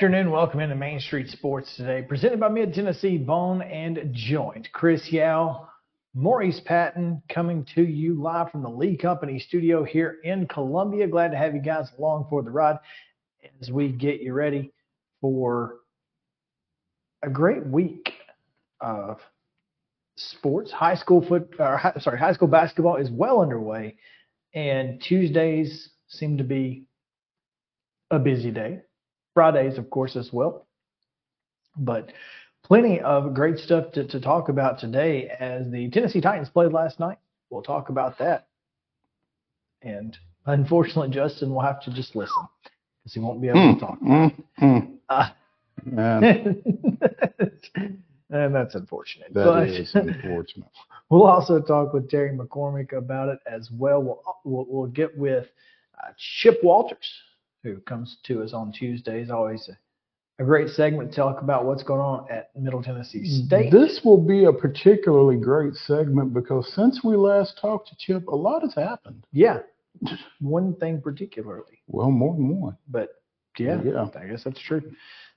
Good afternoon. Welcome into Main Street Sports today, presented by Mid Tennessee Bone and Joint. Chris Yao, Maurice Patton coming to you live from the Lee Company studio here in Columbia. Glad to have you guys along for the ride as we get you ready for a great week of sports. High school foot, or sorry, high school basketball is well underway, and Tuesdays seem to be a busy day. Fridays, of course, as well. But plenty of great stuff to, to talk about today as the Tennessee Titans played last night. We'll talk about that. And unfortunately, Justin will have to just listen because he won't be able to talk. mm, mm. Uh, and that's unfortunate. that but is unfortunate. we'll also talk with Terry McCormick about it as well. We'll, we'll, we'll get with uh, Chip Walters, who comes to us on Tuesdays. Always a, a great segment to talk about what's going on at Middle Tennessee mm, State. This will be a particularly great segment because since we last talked to Chip, a lot has happened. yeah, one thing particularly, Well, more than one. but yeah, Yeah. I guess that's true.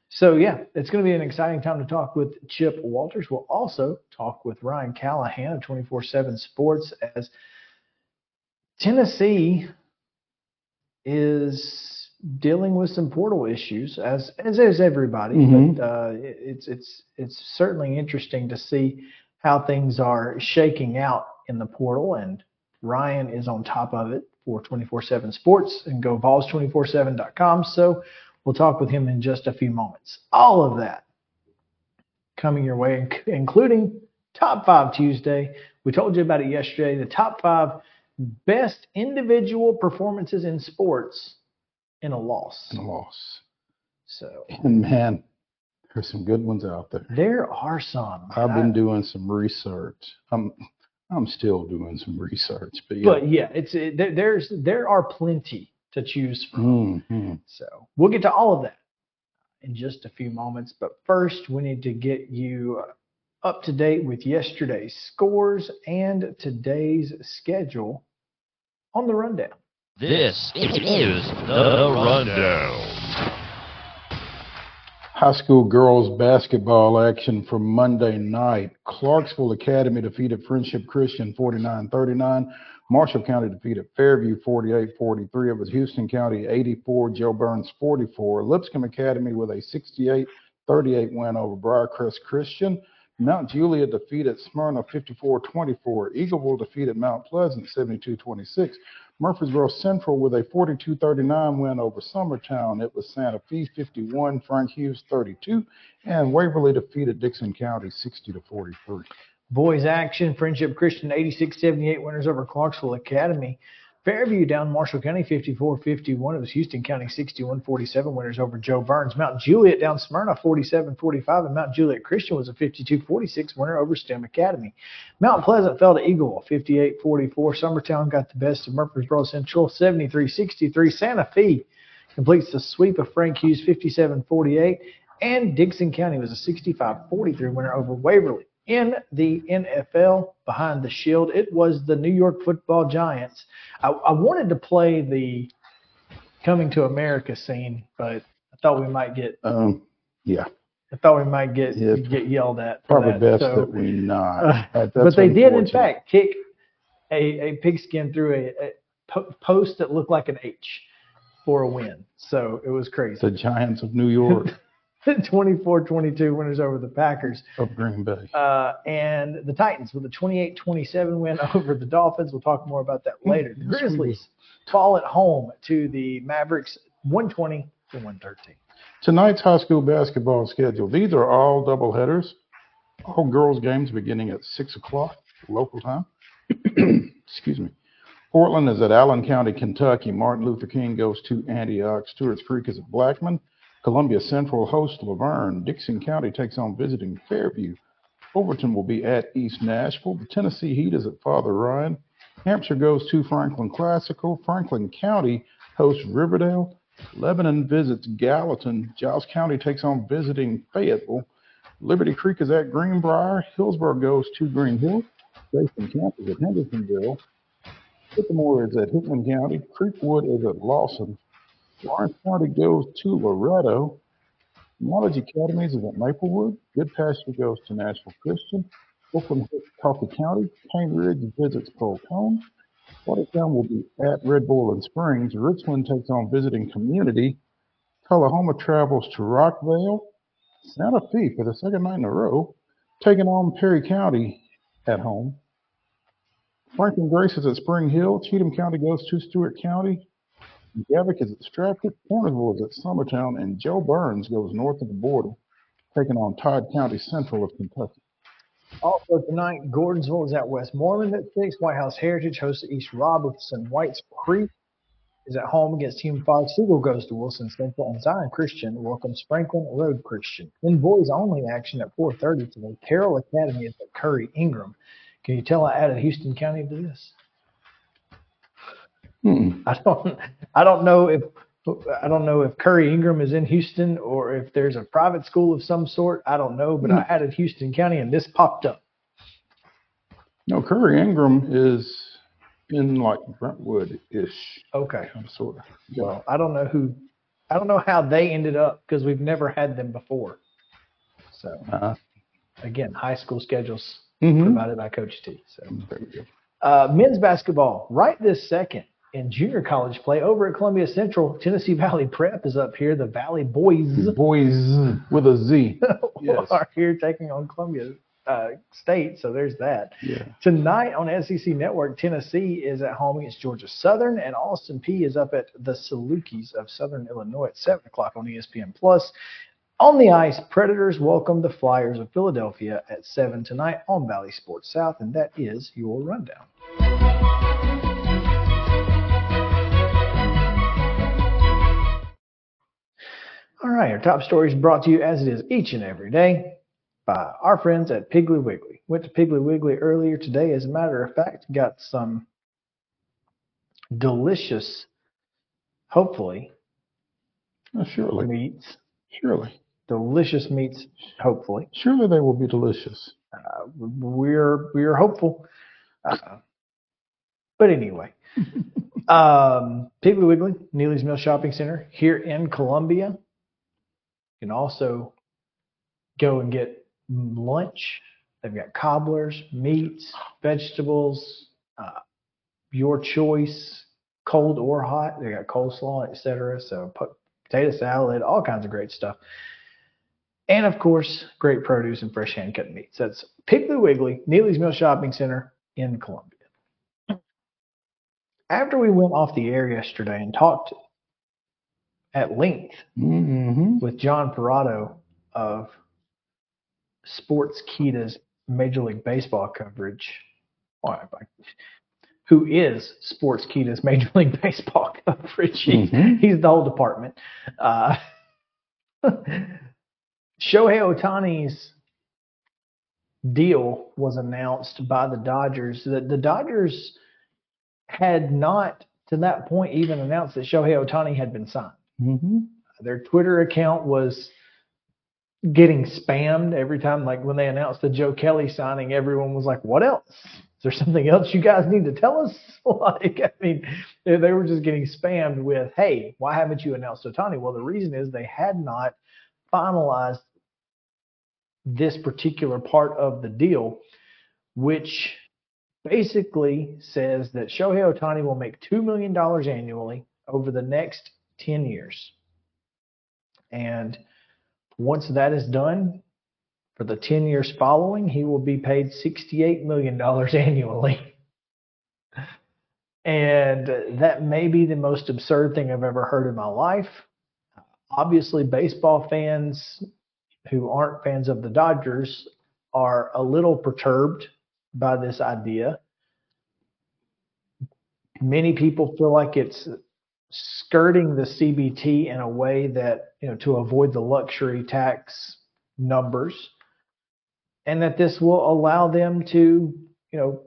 So yeah, it's going to be an exciting time to talk with Chip Walters. We'll also talk with Ryan Callahan of 24/7 Sports as Tennessee is dealing with some portal issues, as as is everybody. Mhm. But uh, it, it's it's it's certainly interesting to see how things are shaking out in the portal, and Ryan is on top of it for 24/7 Sports and GoVols247.com. So we'll talk with him in just a few moments. All of that coming your way, including Top Five Tuesday. We told you about it yesterday. The top five best individual performances in sports in a loss. And a loss. So And man, there's some good ones out there. there are some. I've I- been doing some research. I'm I'm still doing some research, but yeah. but yeah, it's it, there, there's there are plenty to choose from. Mhm. So we'll get to all of that in just a few moments. But first, we need to get you up to date with yesterday's scores and today's schedule on the rundown. This is the rundown. High school girls basketball action from Monday night. Clarksville Academy defeated Friendship Christian 49 39. Marshall County defeated Fairview 48 43. It was Houston County 84, Jo Byrns 44. Lipscomb Academy with a 68 38 win over Briarcrest Christian. Mount Juliet defeated Smyrna 54 24. Eagleville defeated Mount Pleasant 72 26. Murfreesboro Central with a 42 39 win over Summertown. It was Santa Fe 51, Frank Hughes 32, and Waverly defeated Dickson County 60 to 43. Boys action, Friendship Christian 86-78 winners over Clarksville Academy. Fairview down Marshall County 54-51. It was Houston County 61-47 winners over Jo Byrns. Mount Juliet down Smyrna 47-45, and Mount Juliet Christian was a 52-46 winner over STEM Academy. Mount Pleasant fell to Eagle 58-44. Summertown got the best of Murfreesboro Central 73-63. Santa Fe completes the sweep of Frank Hughes 57-48, and Dickson County was a 65-43 winner over Waverly in the NFL behind the shield. It was the New York Football Giants. I, I wanted to play the coming to America scene, but I thought we might get Um, yeah, I thought we might get Yeah. get yelled at. probably that. best So, that we not. uh, That- but they did in fact kick a, a pigskin through a, a po- post that looked like an H for a win. So it was crazy. The Giants of New York 24-22 winners over the Packers. of Green Bay. Uh, and the Titans with a 28-27 win over the Dolphins. We'll talk more about that later. The Yes. Grizzlies fall at home to the Mavericks 120 to 113. Tonight's high school basketball schedule. These are all doubleheaders. All girls games beginning at six o'clock local time. Excuse me. Portland is at Allen County, Kentucky. Martin Luther King goes to Antioch. Stewart's Creek is at Blackman. Columbia Central hosts LaVergne. Dickson County takes on visiting Fairview. Overton will be at East Nashville. The Tennessee Heat is at Father Ryan. Hampshire goes to Franklin Classical. Franklin County hosts Riverdale. Lebanon visits Gallatin. Giles County takes on visiting Fayetteville. Liberty Creek is at Greenbrier. Hillsboro goes to Green Hill. Station Camp is at Hendersonville. Sycamore is at Hickman County. Creekwood is at Lawson. Lawrence County goes to Loretto. Knowledge Academies is at Maplewood. Goodpasture goes to Nashville Christian. Oakland hits Coffee County. Cane Ridge visits Polk Home. Watertown will be at Red Boiling Springs. Richland takes on visiting community. Tullahoma travels to Rockvale. Santa Fe for the second night in a row, taking on Perry County at home. Franklin Grace is at Spring Hill. Cheatham County goes to Stewart County. Gavick is at Stratford. Cornersville is at Summertown. And Jo Byrns goes north of the border, taking on Todd County Central of Kentucky. Also tonight, Gordonsville is at Westmoreland at 6. White House Heritage hosts East Robertson. Whites Creek is at home against Team 5. Siegel goes to Wilson Central. And Zion Christian welcomes Franklin Road Christian. In boys only action at 4.30 today, Carroll Academy is at Currey Ingram. Can you tell I added Houston County to this? Mm-mm. I don't I don't know if I don't know if Currey Ingram is in Houston or if there's a private school of some sort. I don't know, but I added Houston County and this popped up. No, Currey Ingram is in like Brentwood-ish, Okay. kind of sort of. Well, I don't know who I don't know how they ended up because we've never had them before. So Uh, again, high school schedules mhm. provided by Coach T. So uh, men's basketball right this second in junior college play over at Columbia Central. Tennessee Valley Prep is up here. The Valley Boys Boys with a Z. Yes. are here taking on Columbia uh, State. So there's that. Yeah. Tonight on SEC Network, Tennessee is at home against Georgia Southern, and Austin Peay is up at the Salukis of Southern Illinois at 7 o'clock on ESPN Plus. On the ice, Predators welcome the Flyers of Philadelphia at 7 tonight on Bally Sports South, and that is your rundown. All right, our top story is brought to you as it is each and every day by our friends at Piggly Wiggly. Went to Piggly Wiggly earlier today. As a matter of fact, got some delicious, hopefully, surely. meats. Surely. Delicious meats, hopefully. Surely they will be delicious. Uh, we're we're hopeful. Uh, but anyway, um, Piggly Wiggly, Neely's Mill Shopping Center here in Columbia. Can also go and get lunch. They've got cobblers, meats, vegetables, uh, your choice, cold or hot. They got coleslaw, etc. So po- potato salad, all kinds of great stuff. And of course, great produce and fresh hand cut meats. That's Piggly Wiggly, Neely's Mill Shopping Center in Columbia. After we went off the air yesterday and talked at length Mm-hmm. with John Parado of Sports Sportskeeda's Major League Baseball coverage, who is Sportskeeda's Major League Baseball coverage. He's, Mhm. he's the whole department. Uh, Shohei Ohtani's deal was announced by the Dodgers. The, the Dodgers had not, to that point, even announced that Shohei Ohtani had been signed Mm-hmm. their Twitter account was getting spammed every time. Like when they announced the Joe Kelly signing, everyone was like, "What else? Is there something else you guys need to tell us?" like, I mean, they, they were just getting spammed with, "Hey, why haven't you announced Ohtani?" Well, the reason is they had not finalized this particular part of the deal, which basically says that Shohei Ohtani will make two million dollars annually over the next 10 years. And once that is done, for the 10 years following, he will be paid $68 million annually. And that may be the most absurd thing I've ever heard in my life. Obviously, baseball fans who aren't fans of the Dodgers are a little perturbed by this idea. Many people feel like it's skirting the CBT in a way that, you know, to avoid the luxury tax numbers and that this will allow them to, you know,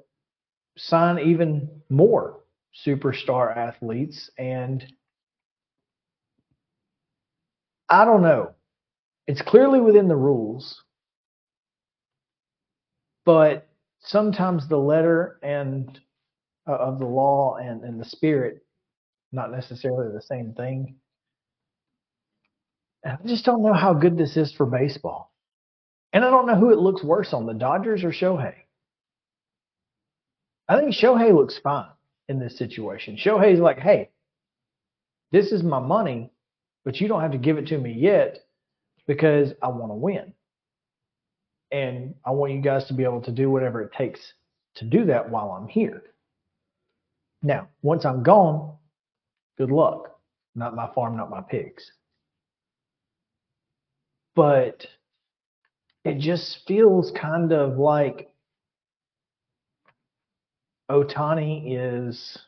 sign even more superstar athletes and I don't know. It's clearly within the rules. But sometimes the letter and uh, of the law and, and the spirit not necessarily the same thing. And I just don't know how good this is for baseball. And I don't know who it looks worse on, the Dodgers or Shohei. I think Shohei looks fine in this situation. Shohei's like, hey, this is my money, but you don't have to give it to me yet because I want to win. And I want you guys to be able to do whatever it takes to do that while I'm here. Now, once I'm gone, good luck. Not my farm, not my pigs. But it just feels kind of like Ohtani is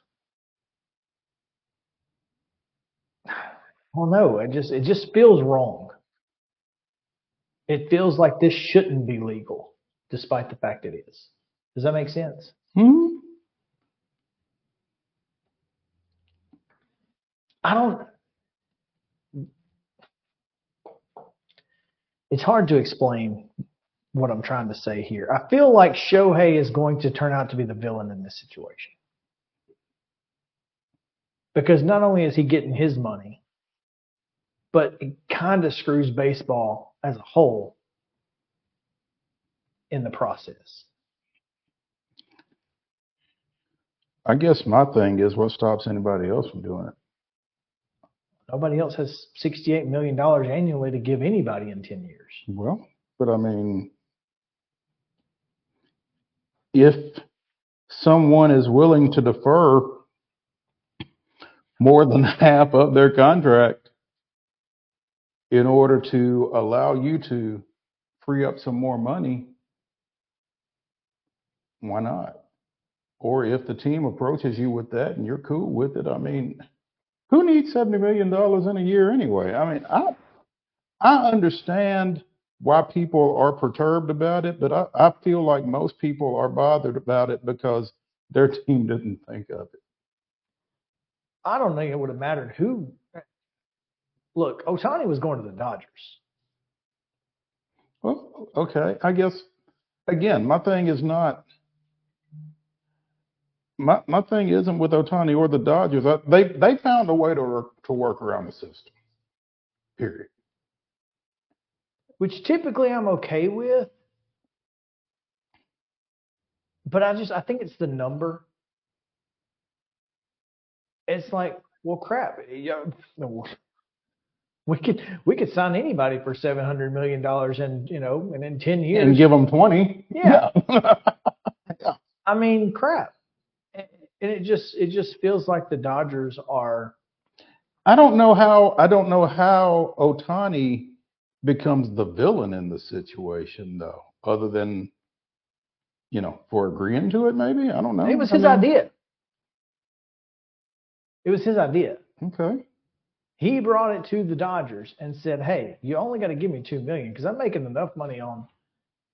I don't know. It just it just feels wrong. It feels like this shouldn't be legal, despite the fact it is. Does that make sense? Hmm? I don't. It's hard to explain what I'm trying to say here. I feel like Shohei is going to turn out to be the villain in this situation. Because not only is he getting his money, but it kind of screws baseball as a whole in the process. I guess my thing is what stops anybody else from doing it? Nobody else has $68 million annually to give anybody in 10 years. Well, but I mean, if someone is willing to defer more than half of their contract in order to allow you to free up some more money, why not? Or if the team approaches you with that and you're cool with it, I mean, who needs $70 million in a year anyway? I mean, I, I understand why people are perturbed about it, but I, I feel like most people are bothered about it because their team didn't think of it. I don't think it would have mattered who. Look, Ohtani was going to the Dodgers. Well, okay, I guess again, my thing is not my my thing isn't with Ohtani or the Dodgers. I, they they found a way to work, to work around the system. Period. which typically I'm okay with. But I just I think it's the number. It's like, well, crap. Yeah, we could we could sign anybody for seven hundred million dollars, and you know, and in ten years, And give them twenty. Yeah. I mean, crap. And it just it just feels like the Dodgers are. I don't know how I don't know how Ohtani becomes the villain in the situation though, other than you know, for agreeing to it maybe? I don't know. It was I his mean, idea. It was his idea. Okay. He brought it to the Dodgers and said, "Hey, you only got to give me two million because I'm making enough money on,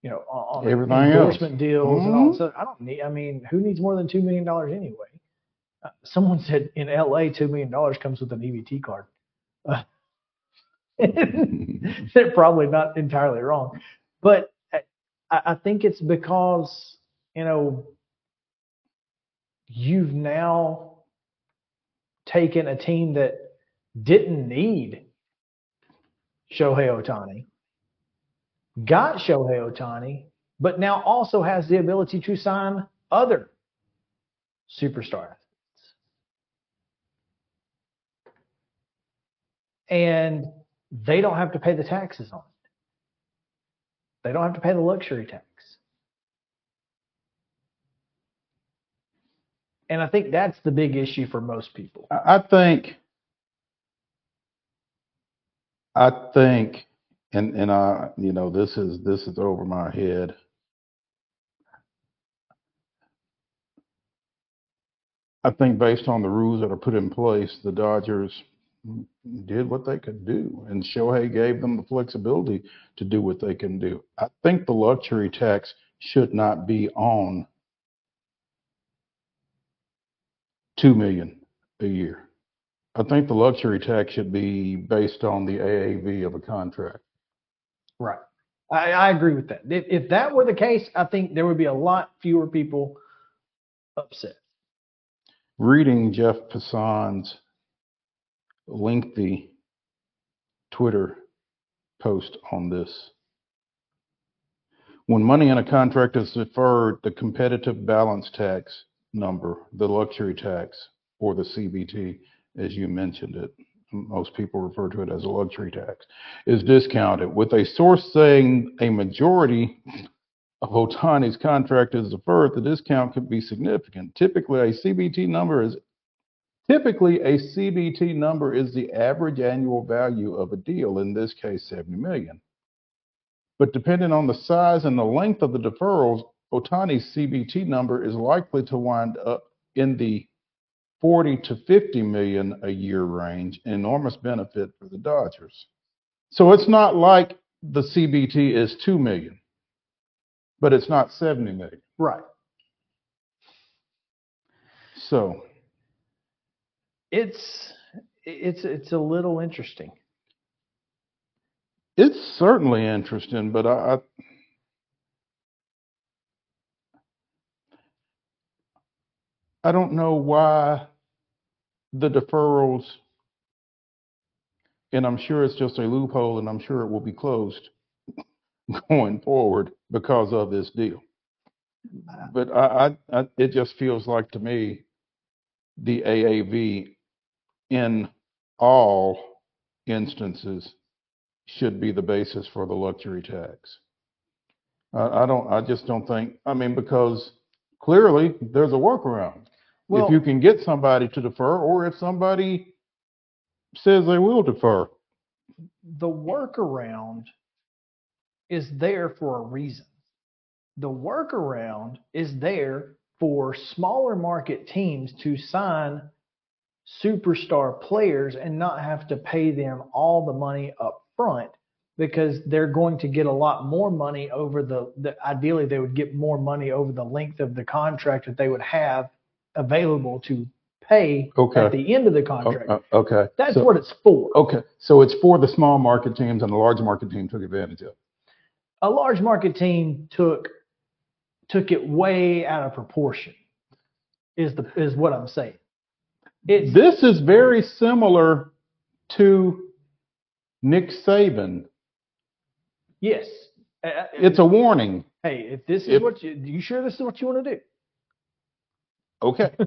you know, on Everything else. endorsement deals and all. Mhm. So I don't need. I mean, who needs more than two million dollars anyway? Uh, someone said in L.A. two million dollars comes with an EBT card. Uh, they're probably not entirely wrong, but I, I think it's because you know you've now taken a team that didn't need Shohei Ohtani, got Shohei Ohtani, but now also has the ability to sign other superstar athletes. And they don't have to pay the taxes on it. They don't have to pay the luxury tax. And I think that's the big issue for most people. I think I think and and I you know this is this is over my head. I think based on the rules that are put in place, the Dodgers did what they could do, and Shohei gave them the flexibility to do what they can do. I think the luxury tax should not be on two million a year. I think the luxury tax should be based on the AAV of a contract. Right. I, I agree with that. If, if that were the case, I think there would be a lot fewer people upset. Reading Jeff Passan's lengthy Twitter post on this. When money in a contract is deferred, the competitive balance tax number, the luxury tax, or the CBT, as you mentioned it, most people refer to it as a luxury tax, is discounted. With a source saying a majority of Ohtani's contract is deferred, the discount could be significant. Typically, a CBT number is typically a CBT number is the average annual value of a deal, in this case, 70 million. But depending on the size and the length of the deferrals, Ohtani's CBT number is likely to wind up in the 40 to 50 million a year range, enormous benefit for the Dodgers. So it's not like the CBT is 2 million, but it's not 70 million. Right. So It's it's it's a little interesting. it's certainly interesting, but I, I I don't know why the deferrals, and I'm sure it's just a loophole, and I'm sure it will be closed going forward because of this deal. But I, I, I it just feels like to me the AAV in all instances should be the basis for the luxury tax. I, I don't, I just don't think, I mean, because clearly there's a workaround. Well, If you can get somebody to defer, or if somebody says they will defer. the workaround is there for a reason. The workaround is there for smaller market teams to sign superstar players and not have to pay them all the money up front because they're going to get a lot more money over the, the ideally they would get more money over the length of the contract that they would have available to pay Okay. at the end of the contract. uh, Okay. That's so- what it's for. Okay, so it's for the small market teams and the large market team took advantage of. a large market team took took it way out of proportion is the is what I'm saying. It's This is very similar to Nick Saban. yes. Uh, uh, It's a warning. hey, if this is if- what you you sure this is what you want to Okay.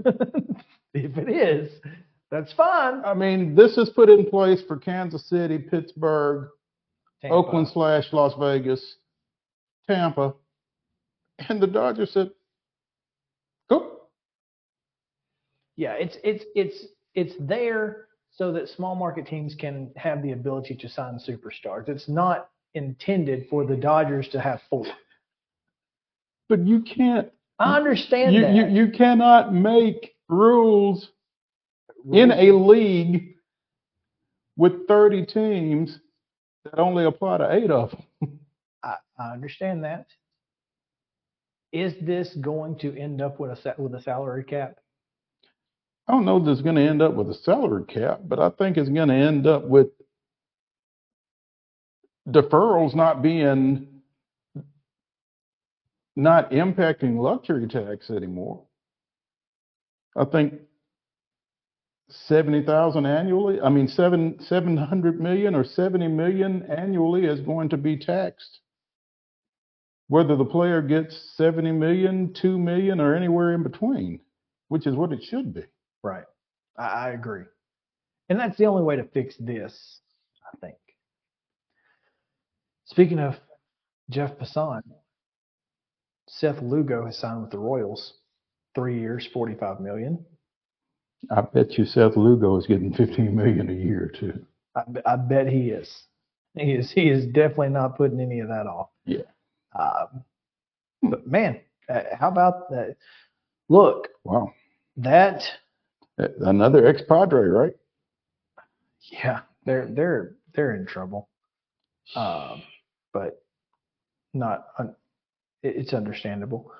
if it is, that's fine. I mean, this is put in place for Kansas City, Pittsburgh, Tampa. Oakland slash Las Vegas, Tampa. And the Dodgers said, go. Yeah, it's it's it's it's there so that small market teams can have the ability to sign superstars. It's not intended for the Dodgers to have four. But you can't, I understand you, that. you, you cannot make rules in a league with 30 teams that only apply to eight of them. I, I understand that. Is this going to end up with a with a salary cap? I don't know if it's going to end up with a salary cap, but I think it's going to end up with deferrals not being not impacting luxury tax anymore. I think seventy thousand annually. I mean, seven seven hundred million or seventy million annually is going to be taxed. Whether the player gets 70 million, 2 million, or anywhere in between, which is what it should be. Right. I, I agree. And that's the only way to fix this, I think. Speaking of Jeff Passan, Seth Lugo has signed with the Royals, three years, forty-five million. I bet you Seth Lugo is getting 15 million a year too. I, I bet he is. He is. He is definitely not putting any of that off. Yeah. Um, but man, uh, how about that? Look, Wow. that Another ex-Padre, right? yeah, they're they're they're in trouble. Um, but not un- it's understandable.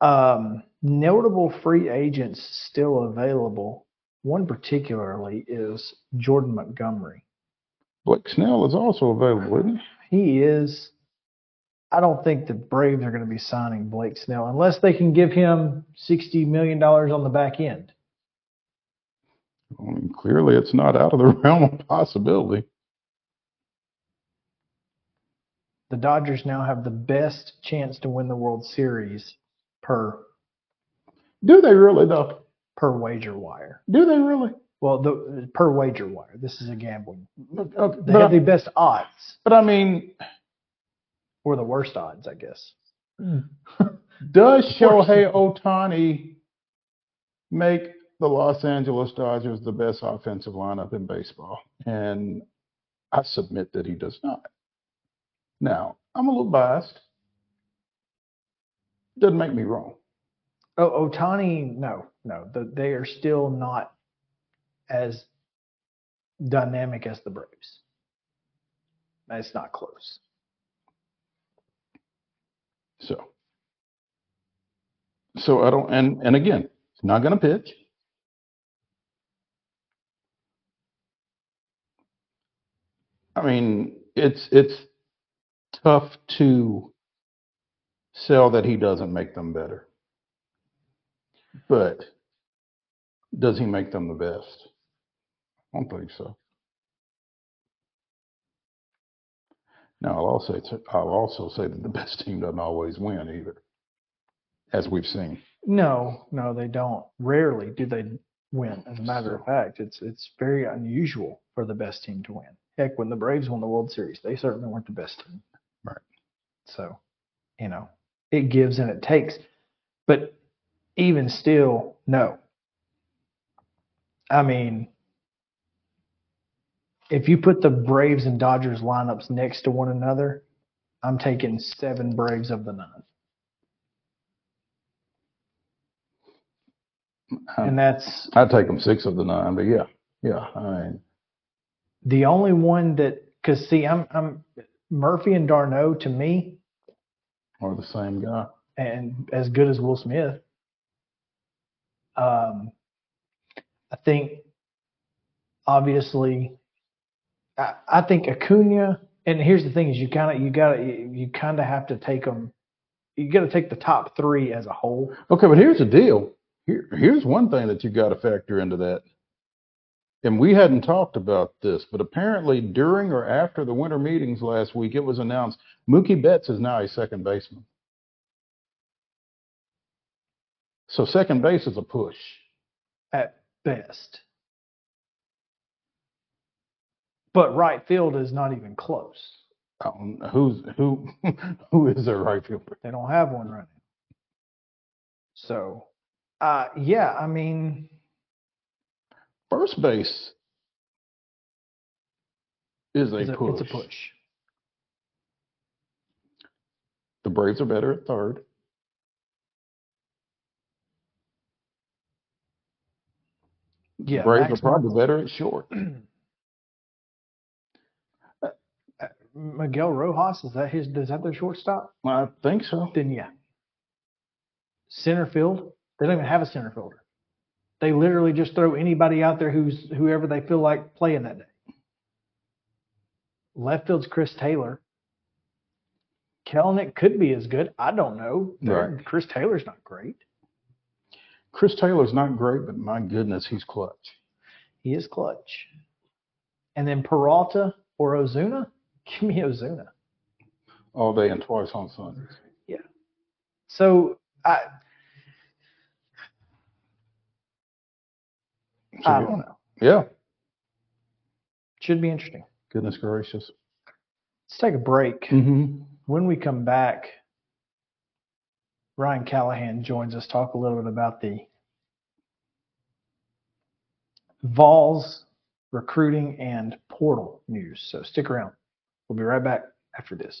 Um, notable free agents still available. One particularly is Jordan Montgomery. Blake Snell is also available, isn't he? He is. I don't think the Braves are going to be signing Blake Snell unless they can give him sixty million dollars on the back end. I mean, clearly it's not out of the realm of possibility. The Dodgers now have the best chance to win the World Series per Do they really though? per wager wire. Do they really? Well, the per wager wire. This is a gambling. Okay, uh, They but, have the best odds, but I mean, or the worst odds, I guess. does. Shohei Ohtani make the Los Angeles Dodgers the best offensive lineup in baseball? And I submit that he does not. Now, I'm a little biased. Doesn't make me wrong. Oh, Ohtani, no, no, the, they are still not as dynamic as the Braves. It's not close. So, so I don't, and and again, he's not going to pitch. I mean, it's it's tough to sell that he doesn't make them better, but does he make them the best? I don't think so. Now, I'll also I'll also say that the best team doesn't always win either, as we've seen. No, no, they don't. Rarely do they win. As a matter of fact, it's it's very unusual for the best team to win. Heck, when the Braves won the World Series, they certainly weren't the best team. So, you know, it gives and it takes. But even still, no. I mean, if you put the Braves and Dodgers lineups next to one another, I'm taking seven Braves of the nine. And that's I'd take them six of the nine, but yeah, yeah. I mean, the only one that because see i'm i'm murphy and d'Arnaud to me are the same guy. and as good as will smith um i think obviously i, I think acuna and here's the thing is you kind of you gotta you, you kind of have to take them you got to take the top three as a whole Okay, but here's the deal. Here, here's one thing that you got to factor into that. And we hadn't talked about this, but apparently during or after the winter meetings last week, it was announced Mookie Betts is now a second baseman. So second base is a push. at best but right field is not even close I who's who who is their right fielder? They don't have one right now. So, uh, yeah, I mean, First base is a, a, push. it's a push. The Braves are better at third. Yeah, the Braves Max are probably Muncy- better at short. Uh, Miguel Rojas is that his? Is that their shortstop? I think so. Then yeah. Center field, they don't even have a center fielder. They literally just throw anybody out there who's whoever they feel like playing that day. Left field's Chris Taylor. Kelenic could be as good. I don't know. Right. Chris Taylor's not great. Chris Taylor's not great, but my goodness, he's clutch. He is clutch. And then Peralta or Ozuna? Give me Ozuna. all day and twice on Sundays. Yeah. So I So, I don't know. Yeah, Should be interesting. goodness gracious. Let's take a break. Mm-hmm. When we come back, Ryan Callahan joins us. Talk a little bit about the Vols recruiting and portal news. So stick around. We'll be right back after this.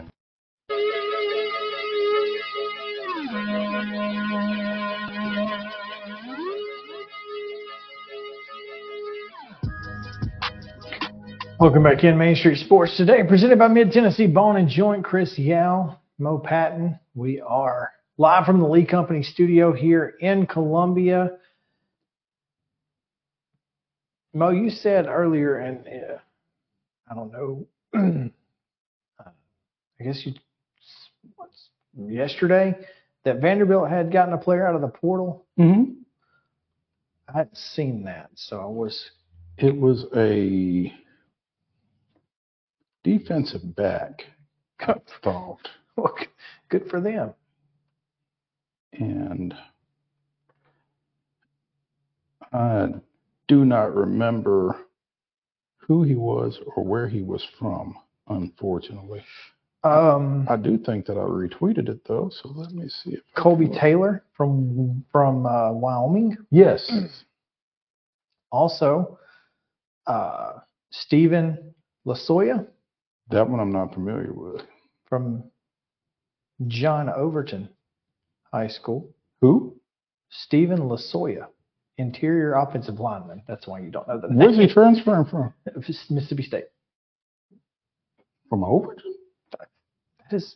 Welcome back in Main Street Sports today, presented by Mid Tennessee Bone and Joint. Chris Yao, Mo Patton. We are live from the Lee Company studio here in Columbia. Mo, you said earlier, and uh, I don't know, I guess you what's, yesterday that Vanderbilt had gotten a player out of the portal. Mm-hmm. I hadn't seen that, so I was It was a defensive back thought, well, good for them. and I do not remember who he was or where he was from, unfortunately. Um, I do think that I retweeted it though, so let me see if Colby. Taylor from from uh, Wyoming. Yes. Also, uh, Stephen Lasoya That one I'm not familiar with. from John Overton High School. Who? Stephen Losoya, interior offensive lineman. That's why you don't know the Where's he name. transferring from? Mississippi State. From Overton? That is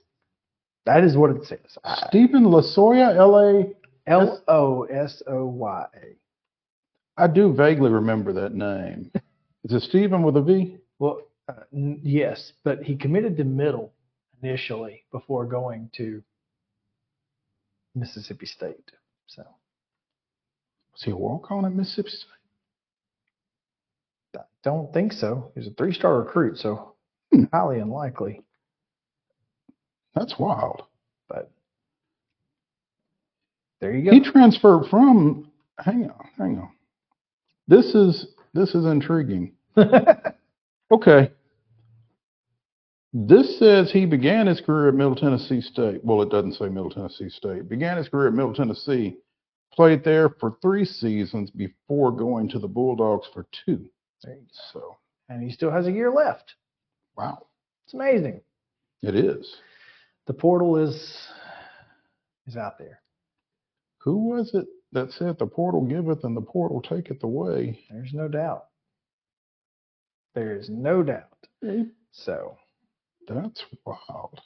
that is what it says. Stephen Losoya, L.A. L O S O Y A. I do vaguely remember that name. Is it Stephen with a V? Well, uh, n- yes, but he committed to middle initially before going to Mississippi State. So Was he a walk on at Mississippi State? I don't think so. He's a three-star recruit, so Hmm. highly unlikely. That's wild. But there you go. He transferred from hang on, hang on. This is this is intriguing. Okay. This says he began his career at Middle Tennessee State. Well, it doesn't say Middle Tennessee State. Began his career at Middle Tennessee, played there for three seasons before going to the Bulldogs for two. There you go. So, and he still has a year left. wow, It's amazing. it is. The portal is is out there. Who was it that said the portal giveth and the portal taketh away? There's no doubt. There is no doubt. So That's wild.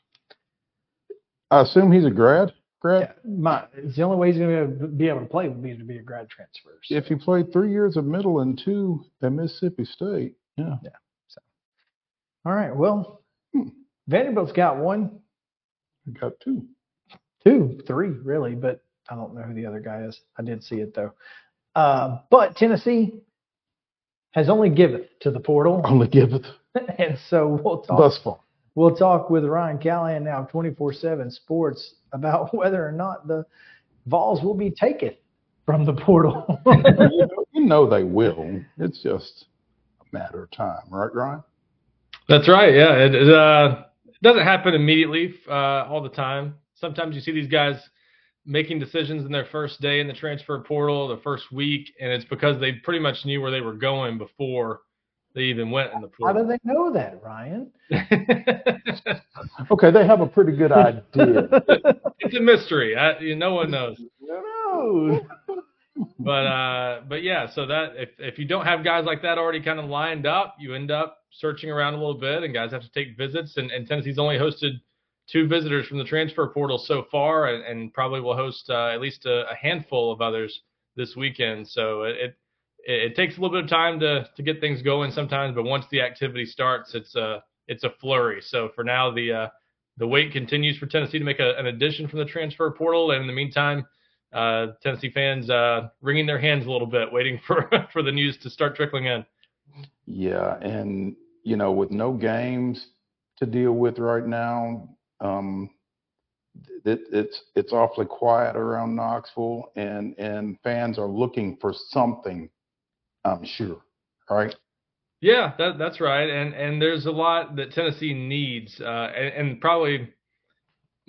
I assume he's a grad. Grad. yeah, my, it's the only way he's going to be able to play would be to be a grad transfer. So. If he played three years of middle and two at Mississippi State, yeah. Yeah. So, all right. Well, Hmm. Vanderbilt's got one. We got two. two, three, really, but I don't know who the other guy is. I did see it though. Uh, but Tennessee has only giveth to the portal, Only giveth and so we'll talk. thus far. We'll talk with Ryan Callahan now, 24/7 Sports, about whether or not the Vols will be taken from the portal. you, know, you know they will. It's just a matter of time, right, Ryan? That's right. Yeah, it, it, uh, it doesn't happen immediately uh, all the time. Sometimes you see these guys making decisions in their first day in the transfer portal, the first week, and it's because they pretty much knew where they were going before they even went in the portal. How do they know that, Ryan? Okay, they have a pretty good idea. it's a mystery. I, you, no one knows. No. But uh, but yeah, so that if if you don't have guys like that already kind of lined up, you end up searching around a little bit, and guys have to take visits. And, and Tennessee's only hosted two visitors from the transfer portal so far, and, and probably will host uh, at least a, a handful of others this weekend. So it, it it takes a little bit of time to to get things going sometimes, but once the activity starts, it's a it's a flurry. So for now, the uh, the wait continues for Tennessee to make a, an addition from the transfer portal, and in the meantime uh, Tennessee fans uh, wringing their hands a little bit, waiting for for the news to start trickling in. Yeah, and you know, with no games to deal with right now, um, it, it's it's awfully quiet around Knoxville, and and fans are looking for something. I'm sure, right? Yeah, that, that's right, and and there's a lot that Tennessee needs, uh, and, and probably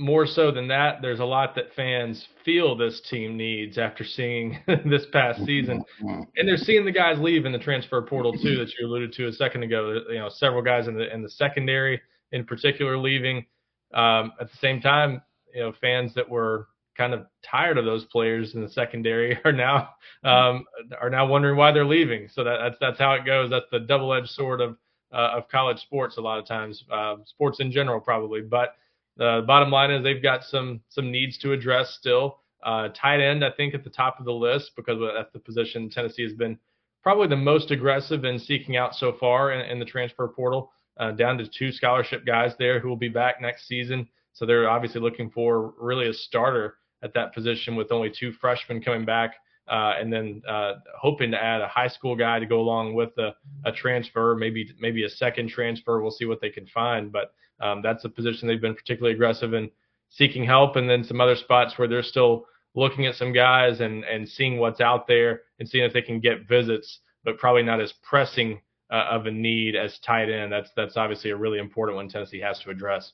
more so than that, there's a lot that fans feel this team needs after seeing this past season. Mhm. and they're seeing the guys leave in the transfer portal too that you alluded to a second ago. You know, several guys in the in the secondary in particular leaving. Um, at the same time, you know, fans that were kind of tired of those players in the secondary are now um, are now wondering why they're leaving. So that, that's that's how it goes. That's the double-edged sword of uh, of college sports a lot of times, uh, sports in general probably. But the bottom line is they've got some some needs to address still. Uh, tight end, I think, at the top of the list because that's the position Tennessee has been probably the most aggressive in seeking out so far in, in the transfer portal. Uh, down to two scholarship guys there who will be back next season. So they're obviously looking for really a starter at that position with only two freshmen coming back, uh, and then uh, hoping to add a high school guy to go along with a, a transfer, maybe maybe a second transfer. We'll see what they can find, but um, that's a position they've been particularly aggressive in seeking help, and then some other spots where they're still looking at some guys and and seeing what's out there and seeing if they can get visits, but probably not as pressing uh, of a need as tight end. That's that's obviously a really important one Tennessee has to address.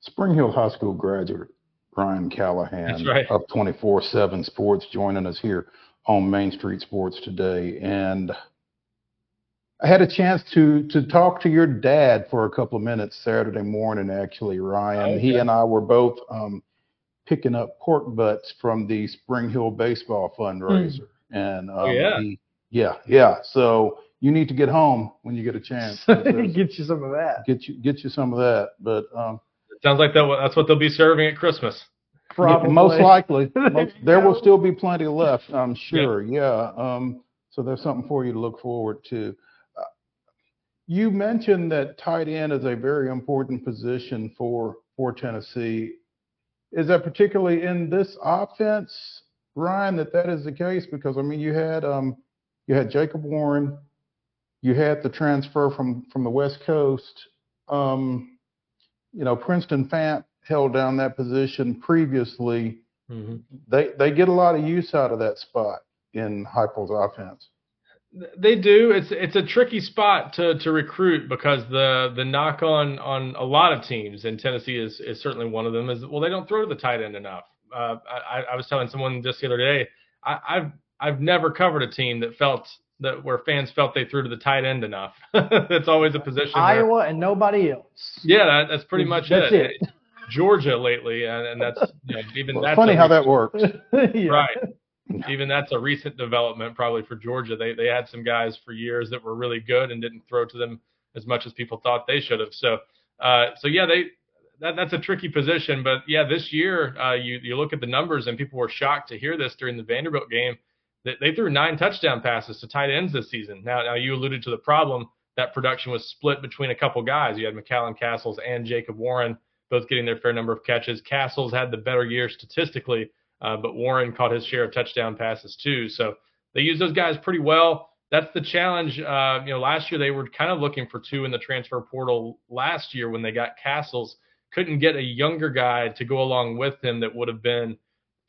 Spring Hill High School graduate Ryan Callahan right. of 24/7 Sports joining us here on Main Street Sports today, and I had a chance to to talk to your dad for a couple of minutes Saturday morning. Actually, Ryan, he and I were both um, picking up pork butts from the Spring Hill baseball fundraiser, and um, Oh, yeah. he- yeah, yeah. So you need to get home when you get a chance. Get you some of that. get you get you some of that, but. Um, It sounds like that, that's what they'll be serving at Christmas. Probably. Yeah, most likely. There Most, there will still be plenty left, I'm sure. Yeah. Um, so there's something for you to look forward to. Uh, you mentioned that tight end is a very important position for for Tennessee. Is that particularly in this offense, Ryan, that that is the case? Because I mean, you had um, you had Jacob Warren, you had the transfer from from the West Coast. Um, you know, Princeton Fant held down that position previously. They they get a lot of use out of that spot in Heupel's offense. They do. It's it's a tricky spot to to recruit because the the knock on on a lot of teams, and Tennessee is is certainly one of them. Is well, they don't throw to the tight end enough. Uh, I, I was telling someone just the other day, I, I've I've never covered a team that felt that where fans felt they threw to the tight end enough. That's always a position. where- Iowa and nobody else. yeah, that, that's pretty much That's it. it. Georgia lately, and, and that's you know, even Well, that's funny a how that works. Yeah. Right. Even that's a recent development probably for Georgia. They they had some guys for years that were really good and didn't throw to them as much as people thought they should have. So uh so yeah, they that, that's a tricky position, but yeah, this year uh you you look at the numbers and people were shocked to hear this during the Vanderbilt game they threw nine touchdown passes to tight ends this season. Now now you alluded to the problem that production was split between a couple guys. You had McCallan Castles and Jacob Warren both getting their fair number of catches. Castles had the better year statistically, uh, but Warren caught his share of touchdown passes too. So they used those guys pretty well. That's the challenge. Uh, you know, last year they were kind of looking for two in the transfer portal last year when they got Castles. Couldn't get a younger guy to go along with him that would have been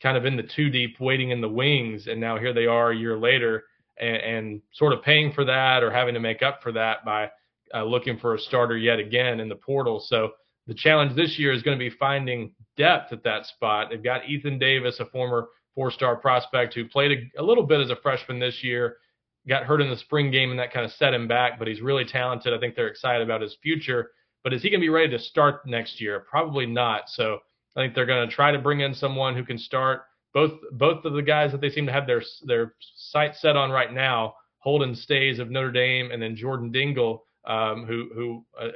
kind of in the two deep, waiting in the wings. And now here they are a year later and, and sort of paying for that or having to make up for that by uh, looking for a starter yet again in the portal. So the challenge this year is going to be finding depth at that spot. They've got Ethan Davis, a former four star prospect who played a, a, little bit as a freshman this year, got hurt in the spring game, and that kind of set him back, but he's really talented. I think they're excited about his future. But is he going to be ready to start next year? Probably not. So I think they're going to try to bring in someone who can start. Both both of the guys that they seem to have their their sights set on right now, Holden Staes of Notre Dame, and then Jordan Dingle, um, who who uh,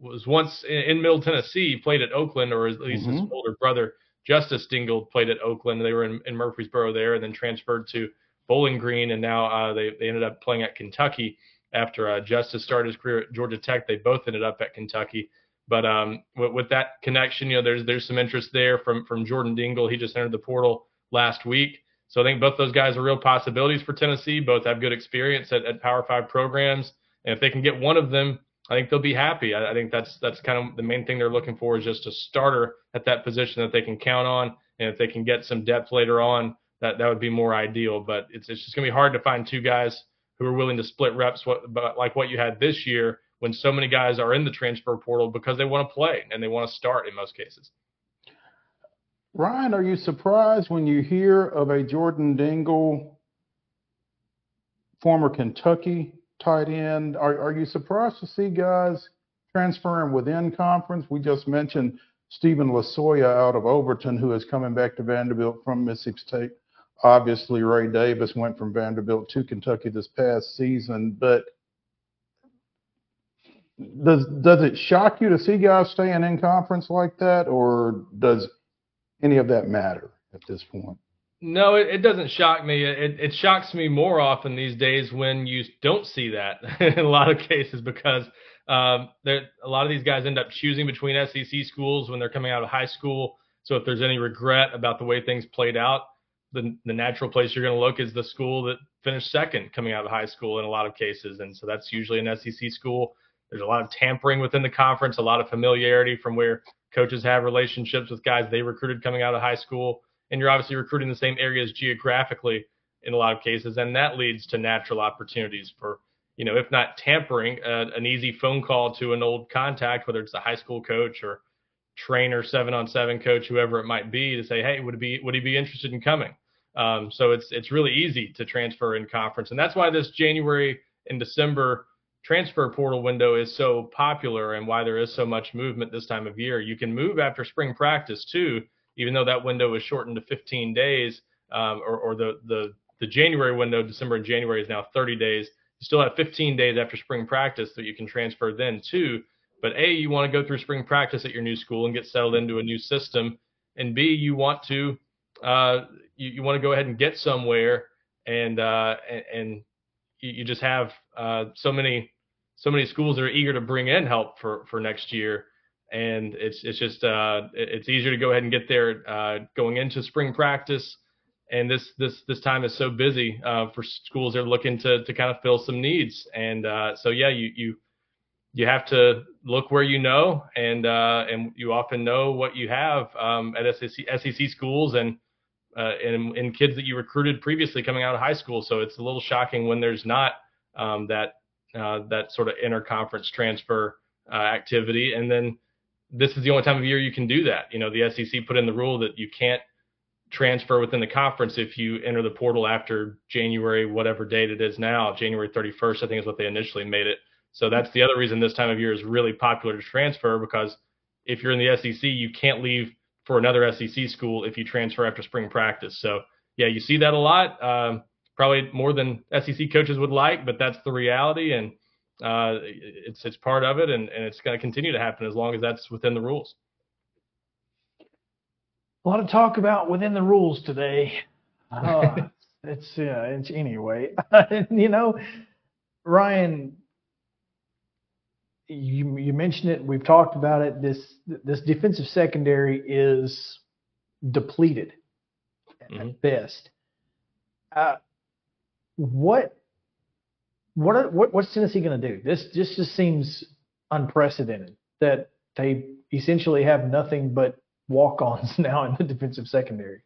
was once in, in Middle Tennessee, played at Oakland, or at least mm-hmm. his older brother Justice Dingle played at Oakland. They were in, in Murfreesboro there, and then transferred to Bowling Green, and now uh, they they ended up playing at Kentucky after uh, Justice started his career at Georgia Tech. They both ended up at Kentucky. But um, with, with, that connection, you know, there's there's some interest there from from Jordan Dingle. He just entered the portal last week. So I think both those guys are real possibilities for Tennessee. Both have good experience at, at Power Five programs, and if they can get one of them, I think they'll be happy. I, I think that's that's kind of the main thing they're looking for is just a starter at that position that they can count on, and if they can get some depth later on, that that would be more ideal. But it's it's just gonna be hard to find two guys who are willing to split reps, what, like what you had this year when so many guys are in the transfer portal because they want to play and they want to start in most cases. Ryan, are you surprised when you hear of a Jordan Dingle, former Kentucky tight end? Are, are you surprised to see guys transferring within conference? We just mentioned Stephen Losoya out of Overton, who is coming back to Vanderbilt from Mississippi State. Obviously, Ray Davis went from Vanderbilt to Kentucky this past season, but does does it shock you to see guys staying in conference like that, or does any of that matter at this point? No, it, it doesn't shock me. It, it shocks me more often these days when you don't see that in a lot of cases because um, there, a lot of these guys end up choosing between SEC schools when they're coming out of high school. So if there's any regret about the way things played out, the, the natural place you're going to look is the school that finished second coming out of high school in a lot of cases. And so that's usually an SEC school. There's a lot of tampering within the conference, a lot of familiarity from where coaches have relationships with guys they recruited coming out of high school. And you're obviously recruiting the same areas geographically in a lot of cases. And that leads to natural opportunities for, you know, if not tampering, uh, an easy phone call to an old contact, whether it's a high school coach or trainer, seven on seven coach, whoever it might be, to say, hey, would it be would he be interested in coming? Um, so it's it's really easy to transfer in conference, and that's why this January and December transfer portal window is so popular and why there is so much movement this time of year. You can move after spring practice too, even though that window is shortened to 15 days, um, or, or the, the the January window, December and January is now 30 days. You still have 15 days after spring practice that you can transfer then too. But A, you want to go through spring practice at your new school and get settled into a new system. And B, you want to uh, you, you want to go ahead and get somewhere and uh, and, and you, just have uh, so many so many schools are eager to bring in help for for next year. And it's it's just uh, it's easier to go ahead and get there uh, going into spring practice. And this this this time is so busy uh, for schools that are looking to to kind of fill some needs. And uh, so yeah you you you have to look where you know, and uh, and you often know what you have um, at SEC, SEC schools and, uh, and and kids that you recruited previously coming out of high school. So it's a little shocking when there's not um, that uh, that sort of interconference transfer uh, activity. And then this is the only time of year you can do that. You know, the SEC put in the rule that you can't transfer within the conference if you enter the portal after January, whatever date it is now, January 31st, I think is what they initially made it. So that's the other reason this time of year is really popular to transfer because if you're in the SEC, you can't leave for another SEC school if you transfer after spring practice. So yeah, you see that a lot. Um, probably more than SEC coaches would like, but that's the reality, and uh, it's it's part of it, and, and it's going to continue to happen as long as that's within the rules. A lot of talk about within the rules today. Uh, it's yeah, it's anyway. you know, Ryan, you you mentioned it. We've talked about it. This this defensive secondary is depleted at best. Uh, what what are, what what's Tennessee going to do? This this just seems unprecedented that they essentially have nothing but walk-ons now in the defensive secondary.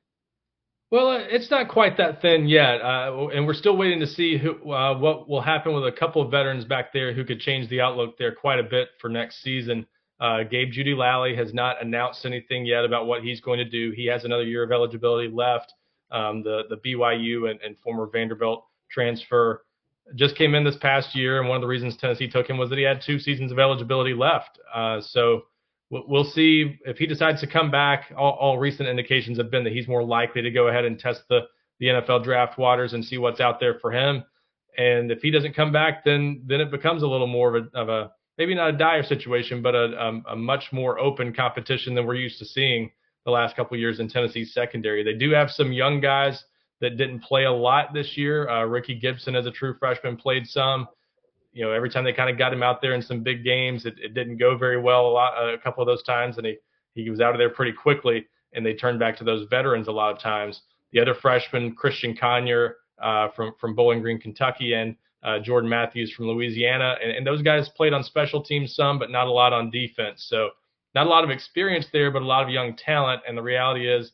Well, uh, it's not quite that thin yet, uh, and we're still waiting to see who, uh, what will happen with a couple of veterans back there who could change the outlook there quite a bit for next season. Uh, Gabe Jeudy-Lally has not announced anything yet about what he's going to do. He has another year of eligibility left. Um, the the BYU and, and former Vanderbilt transfer just came in this past year, and one of the reasons Tennessee took him was that he had two seasons of eligibility left. Uh, so we'll, see if he decides to come back. All, all recent indications have been that he's more likely to go ahead and test the the NFL draft waters and see what's out there for him. And if he doesn't come back, then then it becomes a little more of a, of a maybe not a dire situation, but a, a, a much more open competition than we're used to seeing the last couple years in Tennessee's secondary. They do have some young guys that didn't play a lot this year. Uh, Ricky Gibson, as a true freshman, played some. You know, every time they kind of got him out there in some big games, it, it didn't go very well a lot. a couple of those times, and he he was out of there pretty quickly. And they turned back to those veterans a lot of times. The other freshman, Christian Conyer uh, from from Bowling Green, Kentucky, and uh, Jordan Matthews from Louisiana, and, and those guys played on special teams some, but not a lot on defense. So not a lot of experience there, but a lot of young talent. And the reality is,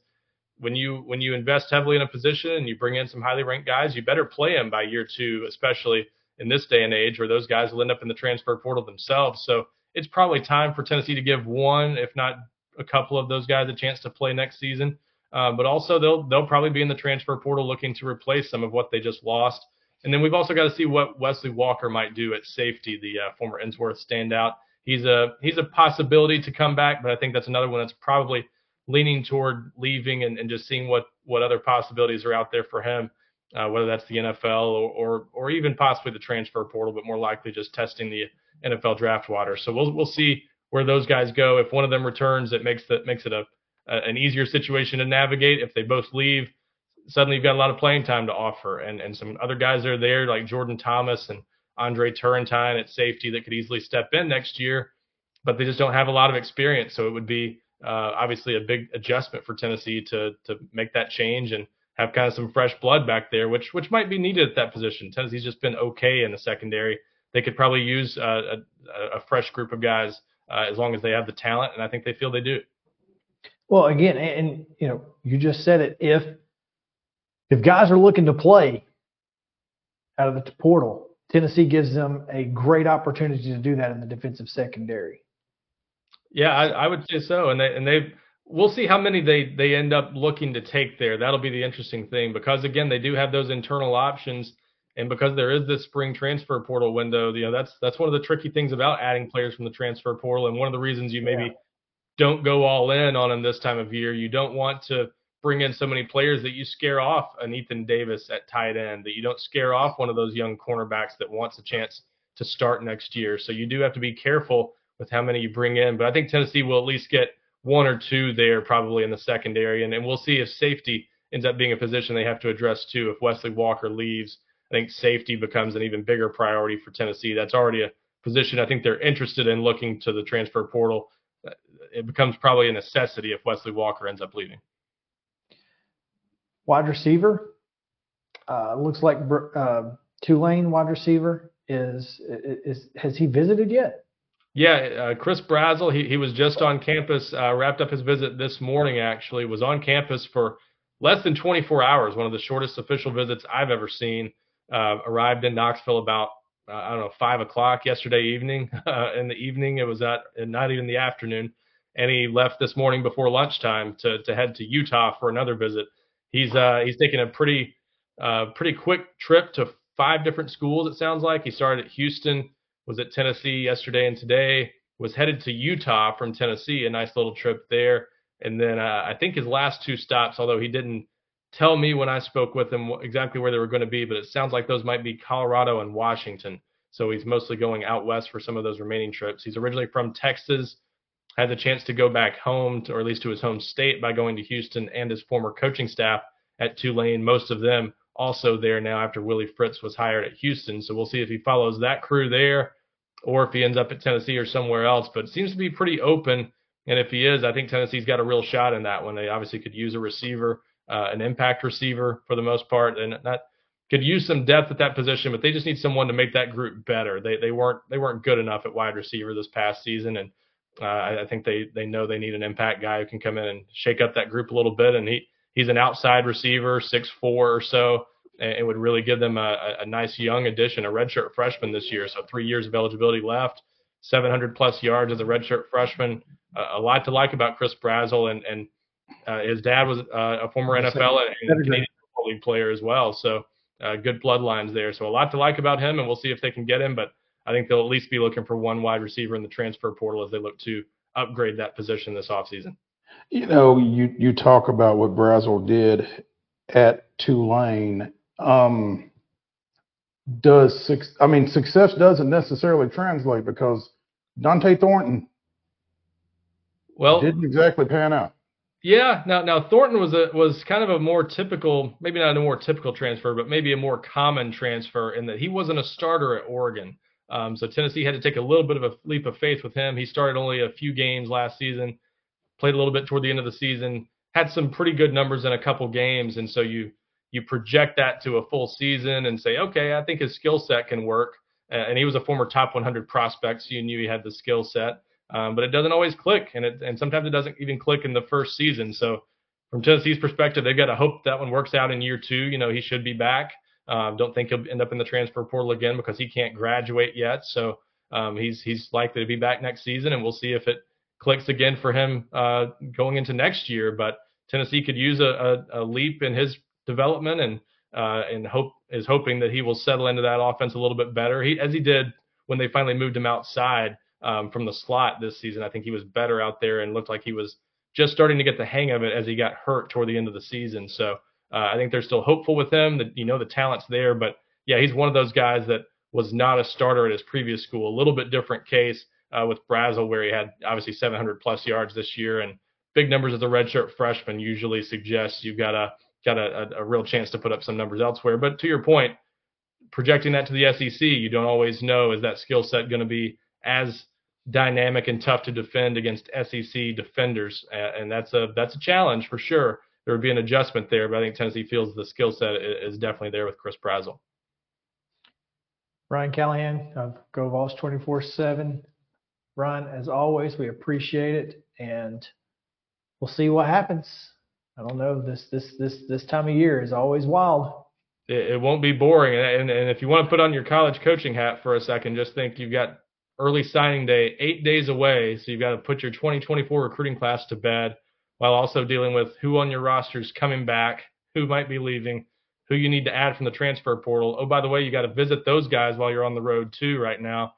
when you when you invest heavily in a position and you bring in some highly ranked guys, you better play them by year two, especially in this day and age where those guys will end up in the transfer portal themselves. So it's probably time for Tennessee to give one, if not a couple of those guys a chance to play next season. Uh, but also they'll they'll probably be in the transfer portal looking to replace some of what they just lost. And then we've also got to see what Wesley Walker might do at safety, the uh, former Ensworth standout. He's a he's a possibility to come back, but I think that's another one that's probably leaning toward leaving and, and just seeing what what other possibilities are out there for him, uh, whether that's the NFL or, or or even possibly the transfer portal, but more likely just testing the NFL draft water. So we'll we'll see where those guys go. If one of them returns, it makes that makes it a, a an easier situation to navigate. If they both leave, suddenly you've got a lot of playing time to offer, and and some other guys that are there like Jordan Thomas and Andre Turrentine at safety that could easily step in next year, but they just don't have a lot of experience. So it would be uh, obviously a big adjustment for Tennessee to to make that change and have kind of some fresh blood back there, which which might be needed at that position. Tennessee's just been okay in the secondary. They could probably use uh, a, a fresh group of guys uh, as long as they have the talent, and I think they feel they do. Well, again, and, and you know, you just said it. If if guys are looking to play out of the portal, Tennessee gives them a great opportunity to do that in the defensive secondary. Yeah, I, I would say so, and they and they we'll see how many they they end up looking to take there. That'll be the interesting thing because again, they do have those internal options, and because there is this spring transfer portal window, you know that's that's one of the tricky things about adding players from the transfer portal, and one of the reasons you maybe Yeah. don't go all in on them this time of year. You don't want to bring in so many players that you scare off an Ethan Davis at tight end, that you don't scare off one of those young cornerbacks that wants a chance to start next year. So you do have to be careful with how many you bring in. But I think Tennessee will at least get one or two there probably in the secondary. And, and we'll see if safety ends up being a position they have to address too. If Wesley Walker leaves, I think safety becomes an even bigger priority for Tennessee. That's already a position I think they're interested in looking to the transfer portal. It becomes probably a necessity if Wesley Walker ends up leaving. Wide receiver, uh, looks like uh, Tulane wide receiver is, is has he visited yet? Yeah, uh, Chris Brazzell, he, he was just on campus, uh, wrapped up his visit this morning, actually, was on campus for less than 24 hours, one of the shortest official visits I've ever seen. Uh, arrived in Knoxville about, uh, I don't know, 5 o'clock yesterday evening. Uh, in the evening, it was at, not even the afternoon. And he left this morning before lunchtime to, to head to Utah for another visit. He's uh, he's taken a pretty pretty quick trip to five different schools. It sounds like he started at Houston, was at Tennessee yesterday and today, was headed to Utah from Tennessee, a nice little trip there. And then uh, I think his last two stops, although he didn't tell me when I spoke with him exactly where they were going to be, but it sounds like those might be Colorado and Washington. So he's mostly going out west for some of those remaining trips. He's originally from Texas, had the chance to go back home, to, or at least to his home state, by going to Houston and his former coaching staff at Tulane. Most of them also there now after Willie Fritz was hired at Houston. So we'll see if he follows that crew there or if he ends up at Tennessee or somewhere else. But seems to be pretty open. And if he is, I think Tennessee's got a real shot in that one. They obviously could use a receiver, uh, an impact receiver for the most part, and not could use some depth at that position, but they just need someone to make that group better. They they weren't they weren't good enough at wide receiver this past season, and uh, I, I think they they know they need an impact guy who can come in and shake up that group a little bit. And he he's an outside receiver, six four or so, and it would really give them a, a nice young addition, a redshirt freshman this year. So three years of eligibility left, 700 plus yards as a redshirt freshman. Uh, a lot to like about Chris Brazzell, and and uh, his dad was uh, a former NFL and Canadian Football League player as well. So uh, good bloodlines there. So a lot to like about him, and we'll see if they can get him. But I think they'll at least be looking for one wide receiver in the transfer portal as they look to upgrade that position this offseason. You know, you you talk about what Brazzell did at Tulane. Um, does I mean success doesn't necessarily translate because Dont'e Thornton well didn't exactly pan out. Yeah, now now Thornton was a was kind of a more typical, maybe not a more typical transfer, but maybe a more common transfer in that he wasn't a starter at Oregon. Um, so Tennessee had to take a little bit of a leap of faith with him. He started only a few games last season, played a little bit toward the end of the season, had some pretty good numbers in a couple games, and so you you project that to a full season and say, okay, I think his skill set can work. And he was a former top 100 prospect, so you knew he had the skill set um, but it doesn't always click, and it and sometimes it doesn't even click in the first season. So from Tennessee's perspective, they've got to hope that one works out in year two. You know, he should be back. Um, don't think he'll end up in the transfer portal again because he can't graduate yet. So um, he's he's likely to be back next season, and we'll see if it clicks again for him uh, going into next year. But Tennessee could use a, a, a leap in his development, and uh, and hope is hoping that he will settle into that offense a little bit better. He as he did when they finally moved him outside um, from the slot this season. I think he was better out there and looked like he was just starting to get the hang of it as he got hurt toward the end of the season. So uh, I think they're still hopeful with him. That you know the talent's there, but yeah, he's one of those guys that was not a starter at his previous school. A little bit different case uh, with Brazzell, where he had obviously 700 plus yards this year and big numbers as a redshirt freshman usually suggests you've got a got a, a, a real chance to put up some numbers elsewhere. But to your point, projecting that to the SEC, you don't always know is that skill set going to be as dynamic and tough to defend against SEC defenders, and that's a that's a challenge for sure. There would be an adjustment there, but I think Tennessee feels the skill set is definitely there with Chris Brazzell. Ryan Callahan of GoVols 24/7. Ryan, as always, we appreciate it, and we'll see what happens. I don't know. This this this this time of year is always wild. It, it won't be boring, and, and if you want to put on your college coaching hat for a second, just think you've got early signing day eight days away. So you've got to put your 2024 recruiting class to bed while also dealing with who on your roster is coming back, who might be leaving, who you need to add from the transfer portal. Oh, by the way, you got to visit those guys while you're on the road too right now.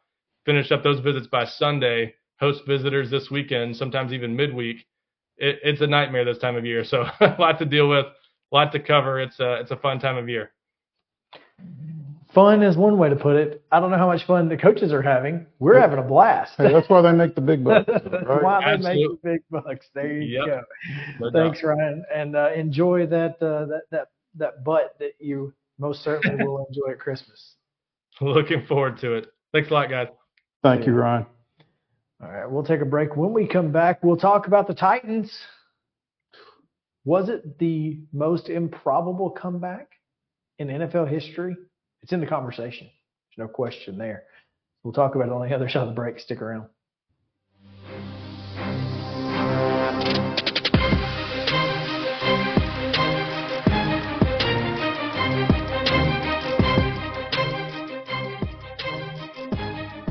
Finish up those visits by Sunday. Host visitors this weekend, sometimes even midweek. It, it's a nightmare this time of year. So a lot to deal with, a lot to cover. It's a it's a fun time of year fun is one way to put it. I don't know how much fun the coaches are having. We're yeah. having a blast. Hey, that's why they make the big bucks. that's right? why they Absolutely. make the big bucks. There you yep. go. No Thanks, doubt. Ryan, and uh, enjoy that uh, that that that butt that you most certainly will enjoy at Christmas. Looking forward to it. Thanks a lot, guys. Thank you, Ryan. All right, we'll take a break. When we come back, we'll talk about the Titans. Was it the most improbable comeback in NFL history? it's in the conversation. There's no question there. We'll talk about it on the other side of the break. Stick around.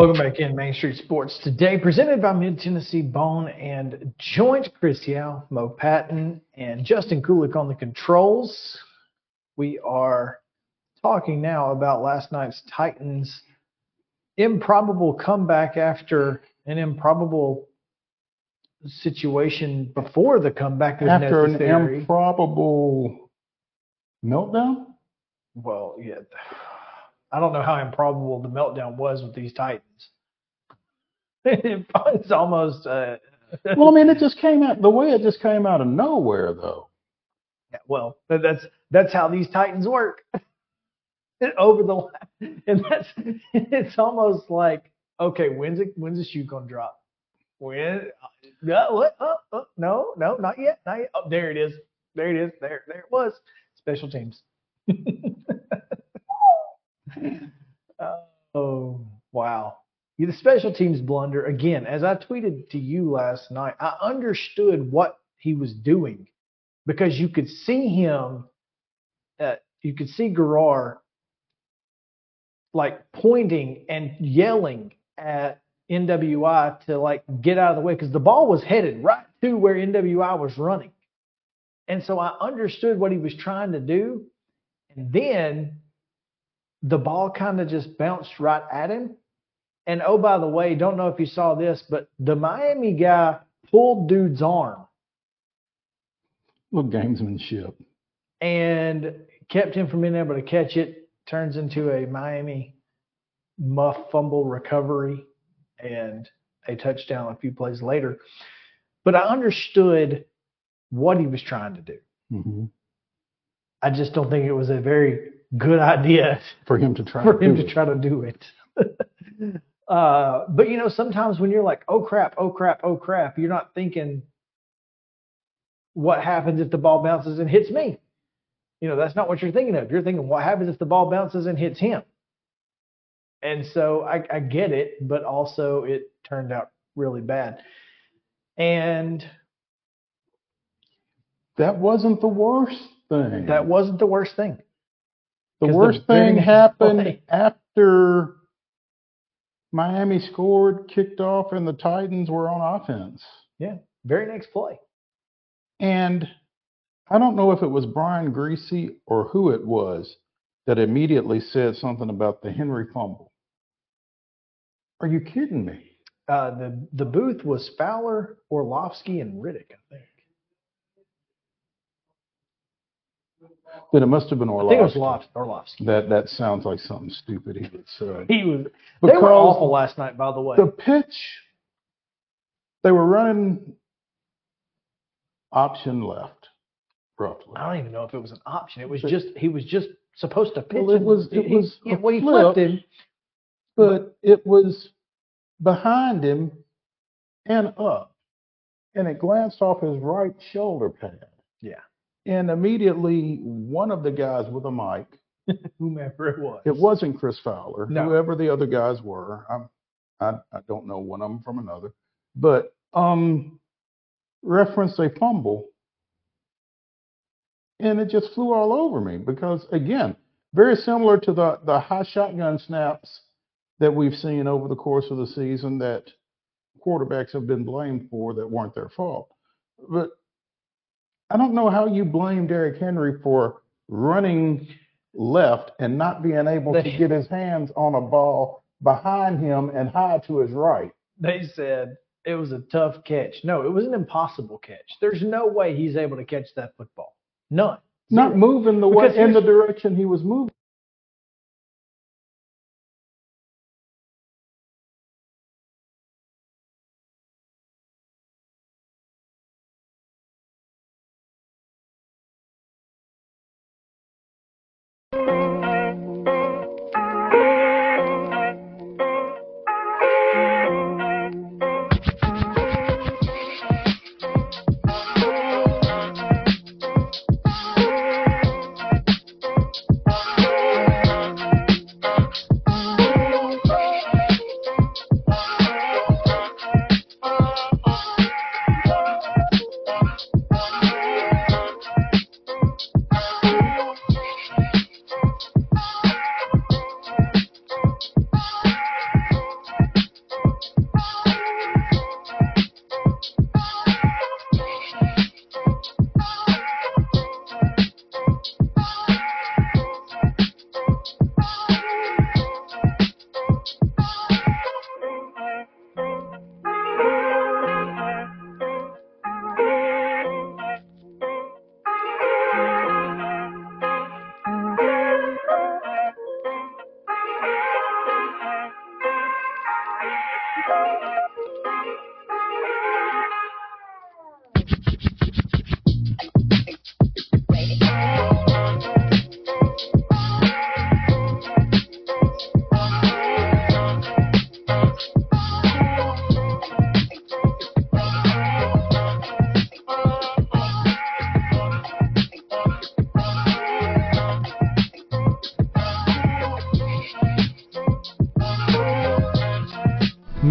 Welcome back in Main Street Sports today, presented by Mid Tennessee Bone and Joint. Chris Yao, Mo Patton, and Justin Kulik on the controls. We are talking now about last night's Titans' improbable comeback after an improbable situation before the comeback was After an improbable meltdown? well, yeah. I don't know how improbable the meltdown was with these Titans. it's almost uh, Well, I mean, it just came out the way it just came out of nowhere, though. Yeah, well, that's that's how these Titans work. Over the and that's it's almost like okay, when's it when's the shoe gonna drop? When? No, what? Oh, oh, no, no, not yet, not yet. Oh, there it is. There it is. There, there it was. Special teams. oh wow. The special teams blunder again. As I tweeted to you last night, I understood what he was doing because you could see him, uh, you could see Garrar like pointing and yelling at NWI to like get out of the way because the ball was headed right to where NWI was running. And so I understood what he was trying to do. And then the ball kind of just bounced right at him. And oh, by the way, don't know if you saw this, but the Miami guy pulled dude's arm Little gamesmanship. and kept him from being able to catch it. Turns into a Miami muff fumble recovery and a touchdown a few plays later. But I understood what he was trying to do. hmm I just don't think it was a very good idea For him to try. for him do to it. try to do it. uh, but you know, sometimes when you're like, oh crap, oh crap, oh crap, you're not thinking what happens if the ball bounces and hits me. You know, that's not what you're thinking of. You're thinking what happens if the ball bounces and hits him. And so I, I get it, but also it turned out really bad. And That wasn't the worst thing. that wasn't the worst thing. the worst very thing happened play- after Miami scored, kicked off, and the Titans were on offense. Yeah. Very next play. And I don't know if it was Brian Griese or who it was that immediately said something about the Henry fumble. Are you kidding me? Uh, the the booth was Fowler, Orlovsky, and Riddick, I think. Then it must have been I think it was Orlovsky. Orlov- Orlovsky. That that sounds like something stupid he would say. He was. They were awful last night, by the way. The pitch, they were running option left, roughly. I don't even know if it was an option. It was just he was just supposed to pitch. Well, it was- it he- was he, well, he flip. flipped him. But it was behind him and up, and it glanced off his right shoulder pad. Yeah. And immediately, one of the guys with a mic, Whomever it was. it wasn't Chris Fowler, No. whoever the other guys were. I'm, I, I don't know one of them from another, but um, referenced a fumble, and it just flew all over me because again, very similar to the the high shotgun snaps that we've seen over the course of the season that quarterbacks have been blamed for that weren't their fault. But I don't know how you blame Derrick Henry for running left and not being able to get his hands on a ball behind him and high to his right. They said it was a tough catch. No, it was an impossible catch. There's no way he's able to catch that football. None. Not moving the way Because in the direction he was moving.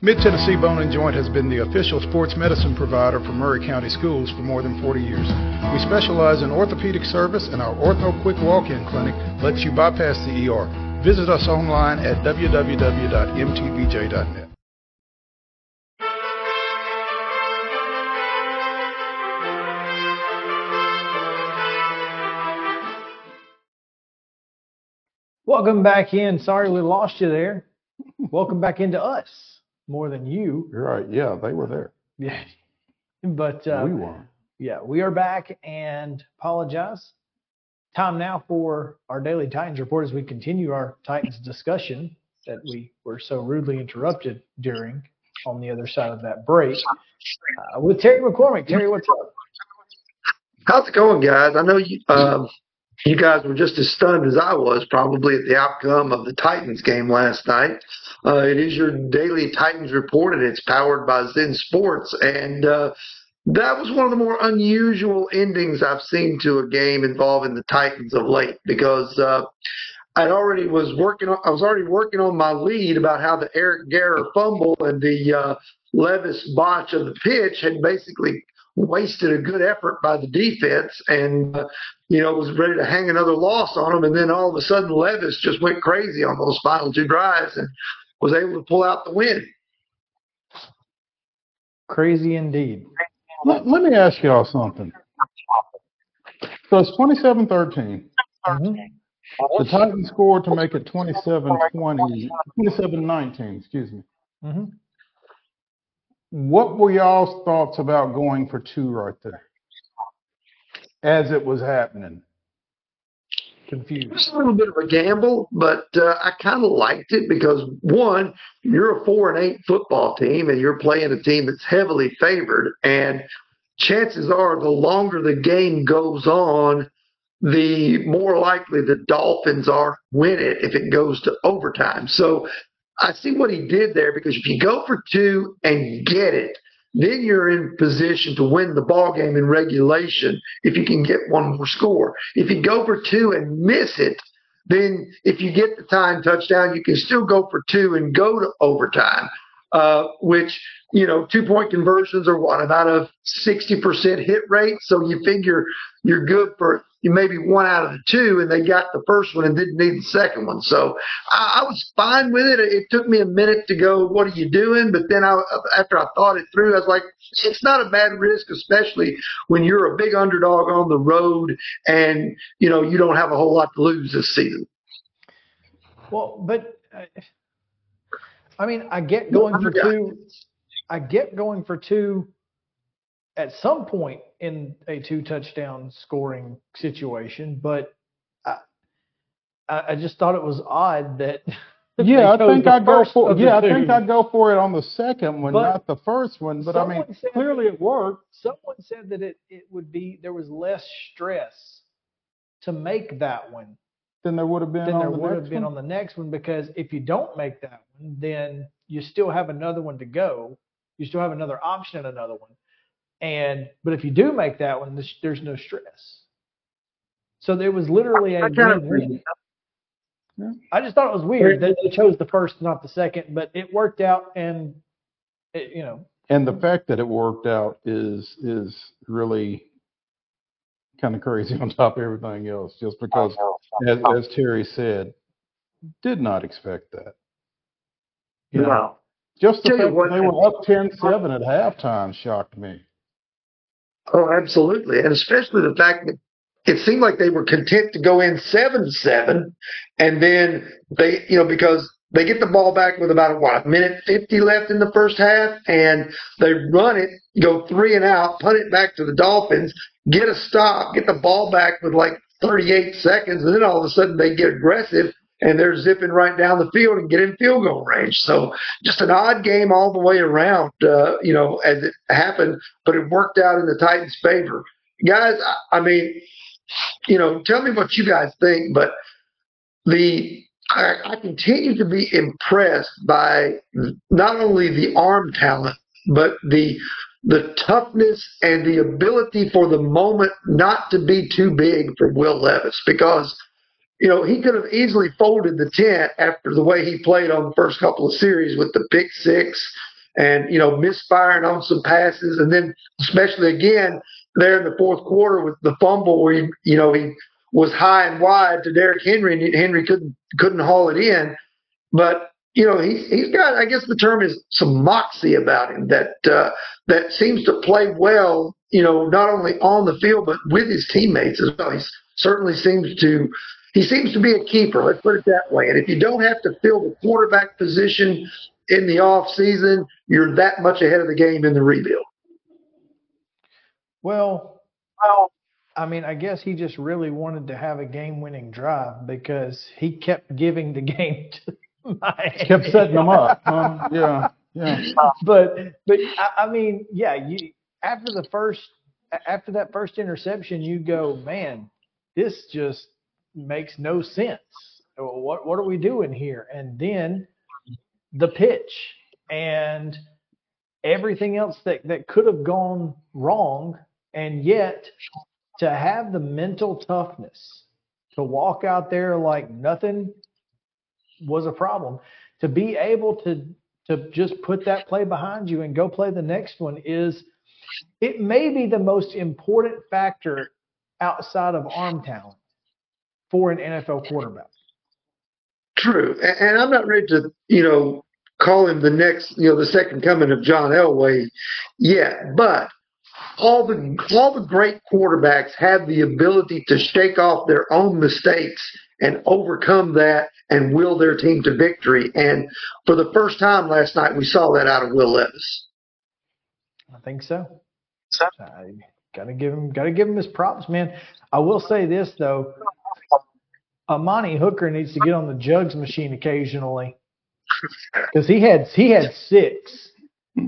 Mid Tennessee Bone and Joint has been the official sports medicine provider for Maury County Schools for more than 40 years. We specialize in orthopedic service, and our Ortho Quick Walk In Clinic lets you bypass the ER. Visit us online at www.mtbj.net. Welcome back in. Sorry we lost you there. Welcome back into us more than you. You're right. Yeah, they were there. Yeah. But uh, we weren't. yeah, we are back and apologize. Time now for our daily Titans report as we continue our Titans discussion that we were so rudely interrupted during on the other side of that break uh, with Terry McCormick. Terry, what's up? How's it going, guys? I know you um, you guys were just as stunned as I was probably at the outcome of the Titans game last night. Uh, it is your daily Titans report, and it's powered by Zen Sports. And uh, that was one of the more unusual endings I've seen to a game involving the Titans of late because uh, I already was working on I was already working on my lead about how the Eric Garror fumble and the uh, Levis botch of the pitch had basically wasted a good effort by the defense and uh, you know was ready to hang another loss on them and then all of a sudden Levis just went crazy on those final two drives and was able to pull out the win. Crazy indeed. Let, let me ask y'all something. So it's 27 13. Mhm. The Titans scored to make it 27 20, 27 19, excuse me. Mhm. What were y'all's thoughts about going for two right there as it was happening? It was a little bit of a gamble, but uh, I kind of liked it because one, you're a four and eight football team, and you're playing a team that's heavily favored, and chances are the longer the game goes on, the more likely the Dolphins are win it if it goes to overtime. So I see what he did there because if you go for two and get it, then you're in position to win the ball game in regulation if you can get one more score. If you go for two and miss it, then if you get the time touchdown, you can still go for two and go to overtime. Uh, which you know, two point conversions are what about a sixty percent hit rate. So you figure you're good for you maybe one out of the two, and they got the first one and didn't need the second one. So I, I was fine with it. It took me a minute to go, what are you doing? But then I, after I thought it through, I was like, it's not a bad risk, especially when you're a big underdog on the road and you know you don't have a whole lot to lose this season. Well, but uh, I mean, I get going for two. I get going for two at some point in a two touchdown scoring situation, but I, I I just thought it was odd that. Yeah, I think I'd go for yeah, I think. I'd go for it on the second one, But not the first one. But I mean, clearly it worked. Someone said that it, it would be there was less stress to make that one Then there would have been than there the would have been one. on the next one because if you don't make that one, then you still have another one to go. You still have another option and another one. And but if you do make that one, there's, there's no stress. So there was literally a I kind of win-win. I just thought it was weird that they chose the first, not the second, but it worked out, and it, you know, And the fact that it worked out is is really kind of crazy on top of everything else, just because, as, as Terry said, did not expect that. You know, just the fact that they were up 10-7 at halftime shocked me. Oh, absolutely, and especially the fact that it seemed like they were content to go in seven seven, and then they, you know, because they get the ball back with about what a minute fifty left in the first half, and they run it, go three and out, punt it back to the Dolphins, get a stop, get the ball back with like 38 seconds, and then all of a sudden they get aggressive and they're zipping right down the field and get in field goal range. So just an odd game all the way around, uh, you know, as it happened, but it worked out in the Titans' favor. Guys, I, I mean, you know, tell me what you guys think, but the I, I continue to be impressed by not only the arm talent, but the the toughness and the ability for the moment not to be too big for Will Levis because you know, he could have easily folded the tent after the way he played on the first couple of series with the pick six and, you know, misfiring on some passes. And then, especially again, there in the fourth quarter with the fumble where, he, you know, he was high and wide to Derrick Henry and Henry couldn't, couldn't haul it in. But, you know, he, he's got, I guess the term is some moxie about him that, uh, that seems to play well, you know, not only on the field, but with his teammates as well. He certainly seems to he seems to be a keeper. Let's put it that way. And if you don't have to fill the quarterback position in the off season, you're that much ahead of the game in the rebuild. Well, well, I mean, I guess he just really wanted to have a game-winning drive because he kept giving the game to Miami. Kept setting them up. Um, yeah, yeah. But, but I, I mean, yeah. You after the first, after that first interception, you go, man, this just makes no sense. What what are we doing here? And then the pitch and everything else that, that could have gone wrong, and yet to have the mental toughness to walk out there like nothing was a problem, to be able to to just put that play behind you and go play the next one is it may be the most important factor outside of arm talent for an NFL quarterback. True, and I'm not ready to, you know, call him the next, you know, the second coming of John Elway yet, but all the all the great quarterbacks have the ability to shake off their own mistakes and overcome that and will their team to victory. And for the first time last night, we saw that out of Will Levis. I think so. I gotta give him gotta give him his props, man. I will say this though, Amani Hooker needs to get on the jugs machine occasionally because he had he had six.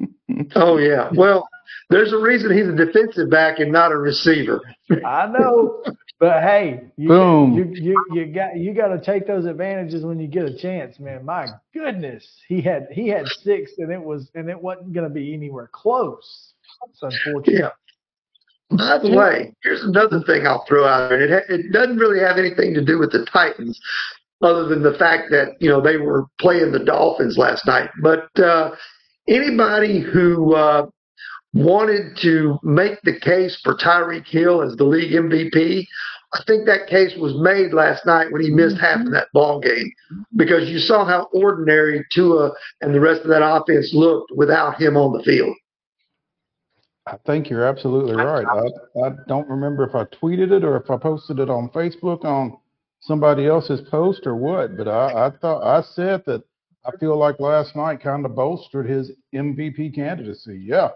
Oh yeah. Well, there's a reason he's a defensive back and not a receiver. I know, but hey, you, Boom. you you you got you got to take those advantages when you get a chance, man. My goodness, he had he had six, and it was and it wasn't going to be anywhere close. It's unfortunate. Yeah. By the way, here's another thing I'll throw out there. It, it doesn't really have anything to do with the Titans, other than the fact that you know they were playing the Dolphins last night. But uh, anybody who uh, wanted to make the case for Tyreek Hill as the league MVP, I think that case was made last night when he missed half of that ball game because you saw how ordinary Tua and the rest of that offense looked without him on the field. I think you're absolutely right. I, I don't remember if I tweeted it or if I posted it on Facebook on somebody else's post or what, but I, I thought I said that I feel like last night kind of bolstered his MVP candidacy. Yeah,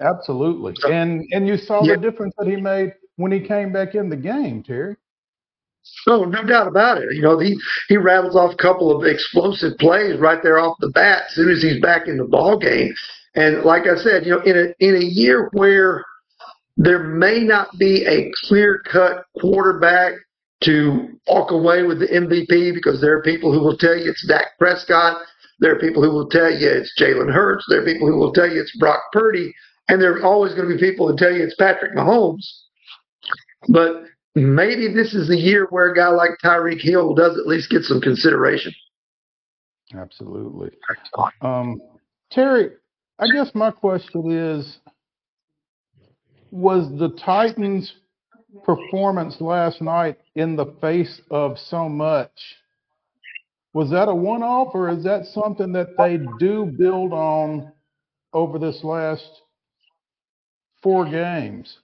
absolutely. And and you saw Yeah. the difference that he made when he came back in the game, Terry. No, no doubt about it. You know, he he rattles off a couple of explosive plays right there off the bat as soon as he's back in the ball game. And like I said, you know, in a in a year where there may not be a clear cut quarterback to walk away with the MVP because there are people who will tell you it's Dak Prescott. There are people who will tell you it's Jalen Hurts. There are people who will tell you it's Brock Purdy. And there are always going to be people who tell you it's Patrick Mahomes. But maybe this is the year where a guy like Tyreek Hill does at least get some consideration. Absolutely. Um, Terry, I guess my question is was the Titans' performance last night in the face of so much? Was that a one off or is that something that they do build on over this last four games?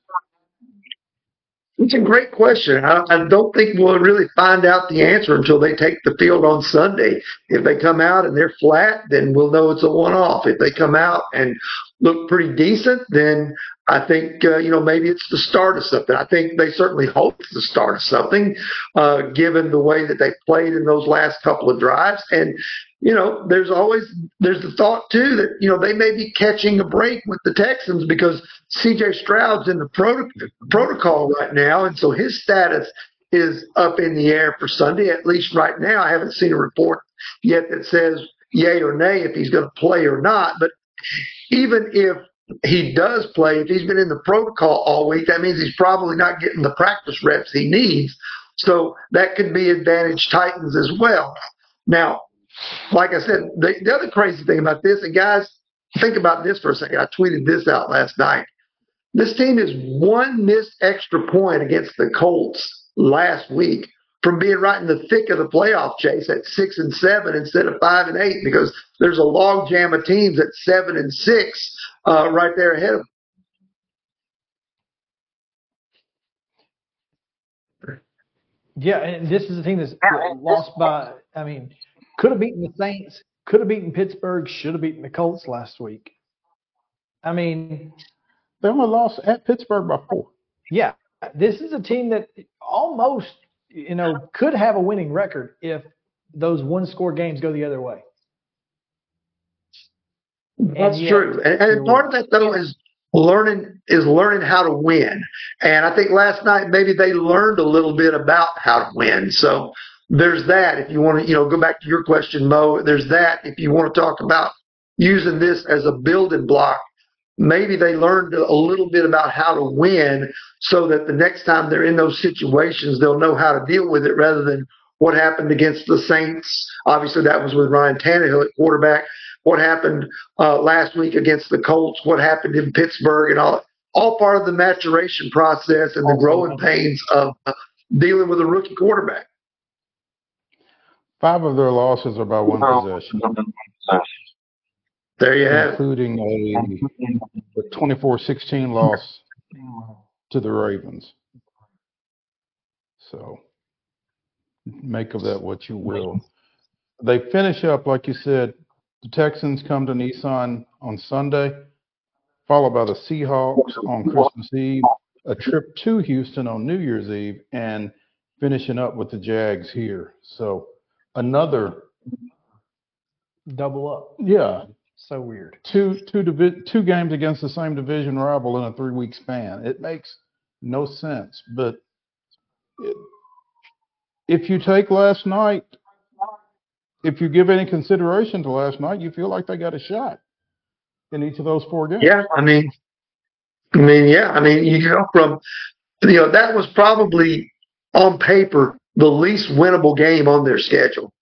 It's a great question. I, I don't think we'll really find out the answer until they take the field on Sunday. If they come out and they're flat, then we'll know it's a one-off. If they come out and look pretty decent, then I think uh, you know maybe it's the start of something. I think they certainly hope it's the start of something, uh, given the way that they played in those last couple of drives. And you know, there's always there's the thought too that you know they may be catching a break with the Texans because C.J. Stroud's in the prot- protocol right now, and so his status is up in the air for Sunday. At least right now, I haven't seen a report yet that says yay or nay if he's going to play or not. But even if he does play, if he's been in the protocol all week, that means he's probably not getting the practice reps he needs. So that could be advantage Titans as well. Now, like I said, the, the other crazy thing about this, and guys, think about this for a second. I tweeted this out last night. This team is one missed extra point against the Colts last week from being right in the thick of the playoff chase at six and seven instead of five and eight because there's a log jam of teams at seven and six uh, right there ahead of them. Yeah, and this is the team that's lost by. I mean, could have beaten the Saints, could have beaten Pittsburgh, should have beaten the Colts last week. I mean, They only lost at Pittsburgh by four. yeah, this is a team that almost, you know, could have a winning record if those one score games go the other way. That's yet true, and, and part of that though is learning is learning how to win. And I think last night maybe they learned a little bit about how to win. So there's that. If you want to, you know, go back to your question, Mo. There's that. If you want to talk about using this as a building block, maybe they learned a little bit about how to win, so that the next time they're in those situations, they'll know how to deal with it rather than what happened against the Saints. Obviously, that was with Ryan Tannehill at quarterback what happened uh, last week against the Colts, what happened in Pittsburgh, and all all part of the maturation process and the growing pains of uh, dealing with a rookie quarterback. Five of their losses are by one possession, There you have including a, a 24-16 loss to the Ravens. So make of that what you will. They finish up, like you said, the Texans come to Nissan on Sunday, followed by the Seahawks on Christmas Eve, a trip to Houston on New Year's Eve, and finishing up with the Jags here. So another, Double up. yeah, So weird. two two divi- two games against the same division rival in a three week span. It makes no sense. But it, if you take last night, if you give any consideration to last night, you feel like they got a shot in each of those four games. Yeah, I mean, I mean, yeah, I mean, you go from, you know, that was probably on paper the least winnable game on their schedule,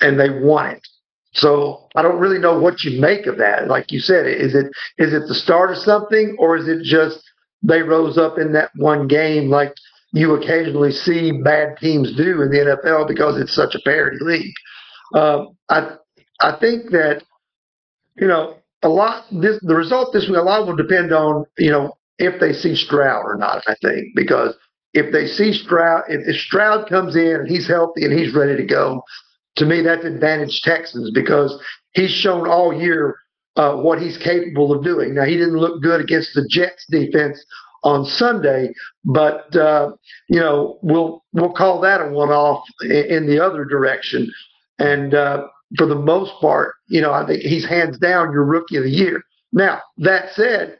and they won it. So I don't really know what you make of that. Like you said, is it is it the start of something, or is it just they rose up in that one game like you occasionally see bad teams do in the NFL because it's such a parity league? Um, I I think that you know a lot this the result this week a lot will depend on you know if they see Stroud or not. I think because if they see Stroud, if, if Stroud comes in and he's healthy and he's ready to go, to me that's advantage Texans because he's shown all year uh, what he's capable of doing. Now he didn't look good against the Jets defense on Sunday, but uh, you know we'll we'll call that a one-off in, in the other direction. And uh, for the most part, you know I think he's hands down your rookie of the year. Now that said,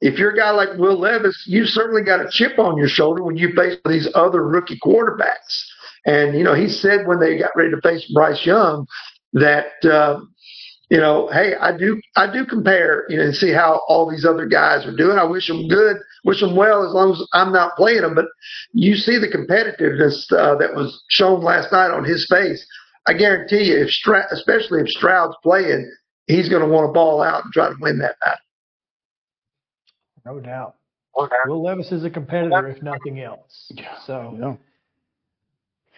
if you're a guy like Will Levis, you certainly got a chip on your shoulder when you face these other rookie quarterbacks. And you know he said when they got ready to face Bryce Young that. Uh, you know, hey, I do, I do compare, you know, and see how all these other guys are doing. I wish them good, wish them well, as long as I'm not playing them. But you see the competitiveness uh, that was shown last night on his face. I guarantee you, if Stroud, especially if Stroud's playing, he's going to want to ball out and try to win that battle. No doubt. Will Levis is a competitor, if nothing else. So Yeah.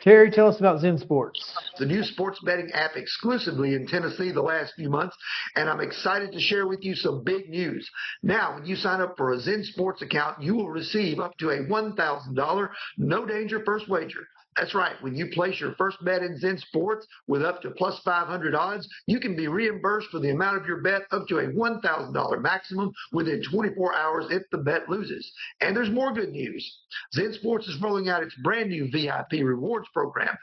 Terry, tell us about Zen Sports. the new sports betting app exclusively in Tennessee the last few months, and I'm excited to share with you some big news. Now, when you sign up for a Zen Sports account, you will receive up to a $1,000 no danger first wager. That's right. When you place your first bet in Zen Sports with up to plus 500 odds, you can be reimbursed for the amount of your bet up to a $1,000 maximum within 24 hours if the bet loses. And there's more good news. Zen Sports is rolling out its brand new VIP rewards program.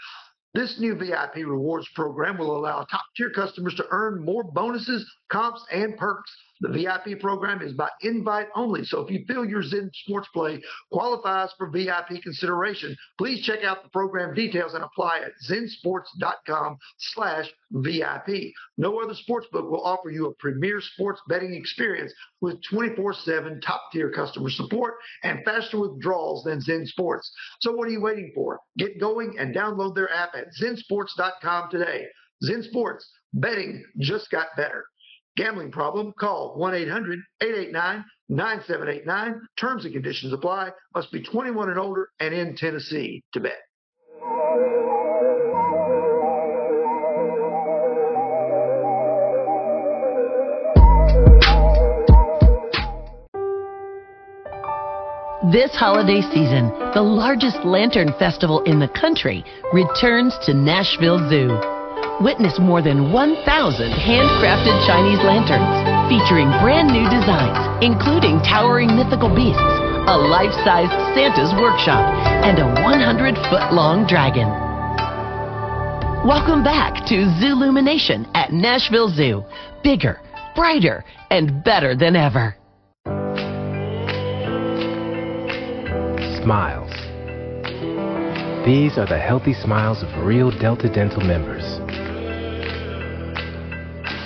This new VIP rewards program will allow top tier customers to earn more bonuses, comps, and perks. The VIP program is by invite only, so if you feel your Zen Sports play qualifies for VIP consideration, please check out the program details and apply at zensports.com slash VIP. No other sportsbook will offer you a premier sports betting experience with 24-7 top-tier customer support and faster withdrawals than Zen Sports. So what are you waiting for? Get going and download their app at zensports.com today. Zen Sports, betting just got better. Gambling problem? Call 1-800-889-9789. Terms and conditions apply. Must be 21 and older and in Tennessee to bet. This holiday season, the largest lantern festival in the country returns to Nashville Zoo. Witness more than 1,000 handcrafted Chinese lanterns featuring brand new designs, including towering mythical beasts, a life-sized Santa's workshop, and a 100-foot long dragon. Welcome back to Zoolumination at Nashville Zoo. Bigger, brighter, and better than ever. Smiles. These are the healthy smiles of real Delta Dental members.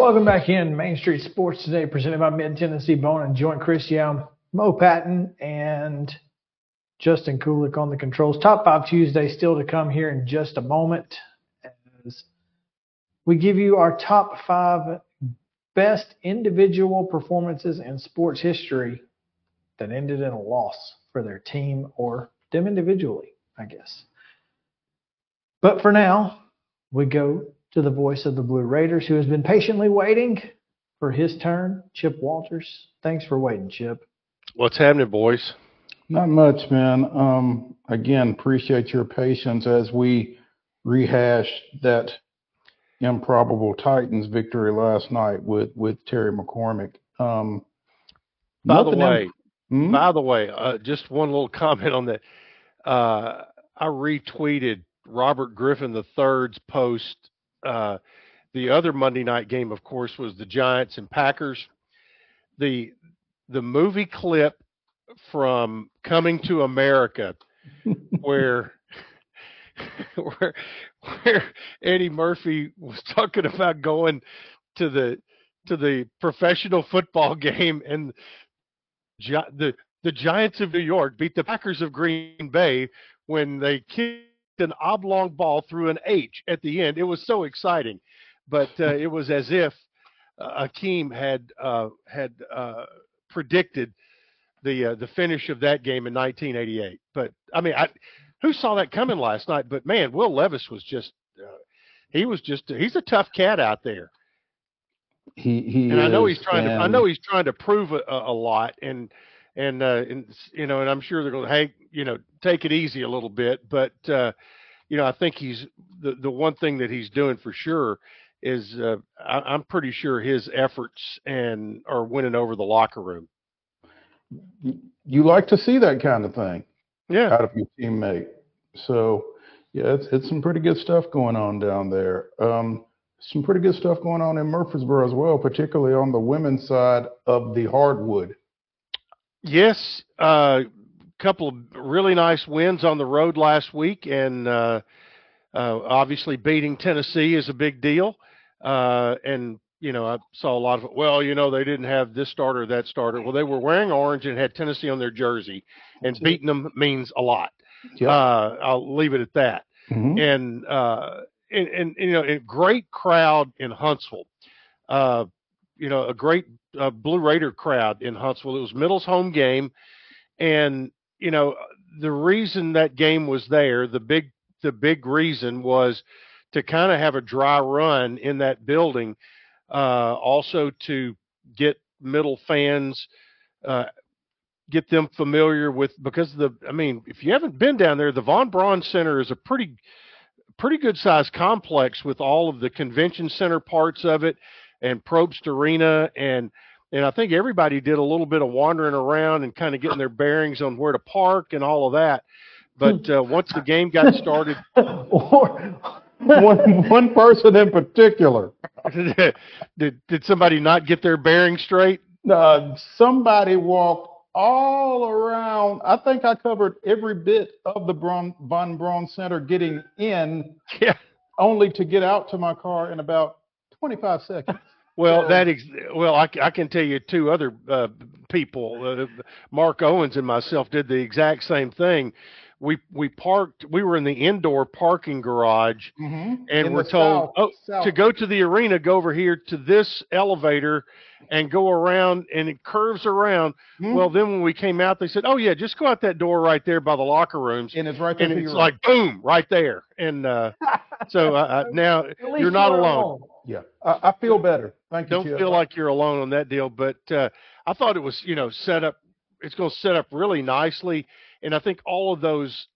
Welcome back in Main Street Sports today, presented by Mid Tennessee Bone and Joint. Chris Yow, Mo Patton, and Justin Kulik on the controls. Top five Tuesday still to come here in just a moment as we give you our top five best individual performances in sports history that ended in a loss for their team or them individually, I guess. But for now, we go to the voice of the Blue Raiders, who has been patiently waiting for his turn, Chip Walters. Thanks for waiting, Chip. What's happening, boys? Not much, man. Um, again, appreciate your patience as we rehash that improbable Titans victory last night with with Terry McCormick. Um, By the way, im- Hmm? by the way, uh, just one little comment on that. Uh, I retweeted Robert Griffin III's post. Uh, the other Monday night game, of course, was the Giants and Packers. The the movie clip from Coming to America, where where where Eddie Murphy was talking about going to the to the professional football game and the the Giants of New York beat the Packers of Green Bay when they kicked an oblong ball through an H at the end. It was so exciting, but uh, it was as if uh, Akeem had uh, had uh, predicted the uh, the finish of that game in 1988. But I mean, I, who saw that coming last night? But man, Will Levis was just uh, he was just he's a tough cat out there. He he and I know is, he's trying to I know he's trying to prove a, a a lot and and uh and you know and I'm sure they're going to hey you know take it easy a little bit but uh you know I think he's the the one thing that he's doing for sure is uh I, I'm pretty sure his efforts and are winning over the locker room. you like to see that kind of thing Yeah. out of your teammate. So yeah, it's it's some pretty good stuff going on down there. Um, some pretty good stuff going on in Murfreesboro as well, particularly on the women's side of the hardwood. Yes, uh couple of really nice wins on the road last week, and uh, uh, obviously beating Tennessee is a big deal. Uh, and you know, I saw a lot of well, you know, they didn't have this starter, or that starter. Well, they were wearing orange and had Tennessee on their jersey, and beating them means a lot. Yep. Uh, I'll leave it at that. Mhm. And, uh, and and you know, a great crowd in Huntsville. Uh, you know, a great uh, Blue Raider crowd in Huntsville. It was Middle's home game, and you know, the reason that game was there, the big the big reason was to kind of have a dry run in that building, uh, also to get middle fans, uh, get them familiar with because the I mean, if you haven't been down there, the Von Braun Center is a pretty pretty good sized complex with all of the convention center parts of it and Propst Arena and and I think everybody did a little bit of wandering around and kind of getting their bearings on where to park and all of that. But uh, once the game got started, one one person in particular. did did somebody not get their bearings straight? Uh, somebody walked all around. I think I covered every bit of the Braun, Von Braun Center getting in, yeah. only to get out to my car in about 25 seconds. Well, that ex- well, I can tell you two other uh, people, uh, Mark Owens and myself, did the exact same thing. We we parked. We were in the indoor parking garage, Mhm. and In we're told, south- oh, south. to go to the arena, go over here to this elevator, and go around, and it curves around. Hmm? Well, then when we came out, they said, oh yeah, just go out that door right there by the locker rooms, and it's right there. and to it's your like boom, right there. And uh, so uh, uh, now you're not you weren't alone. alone. Yeah, I, I feel better. Thank you. Don't feel like you're alone on that deal, but uh, I thought it was, you know, set up. It's going to set up really nicely, and I think all of those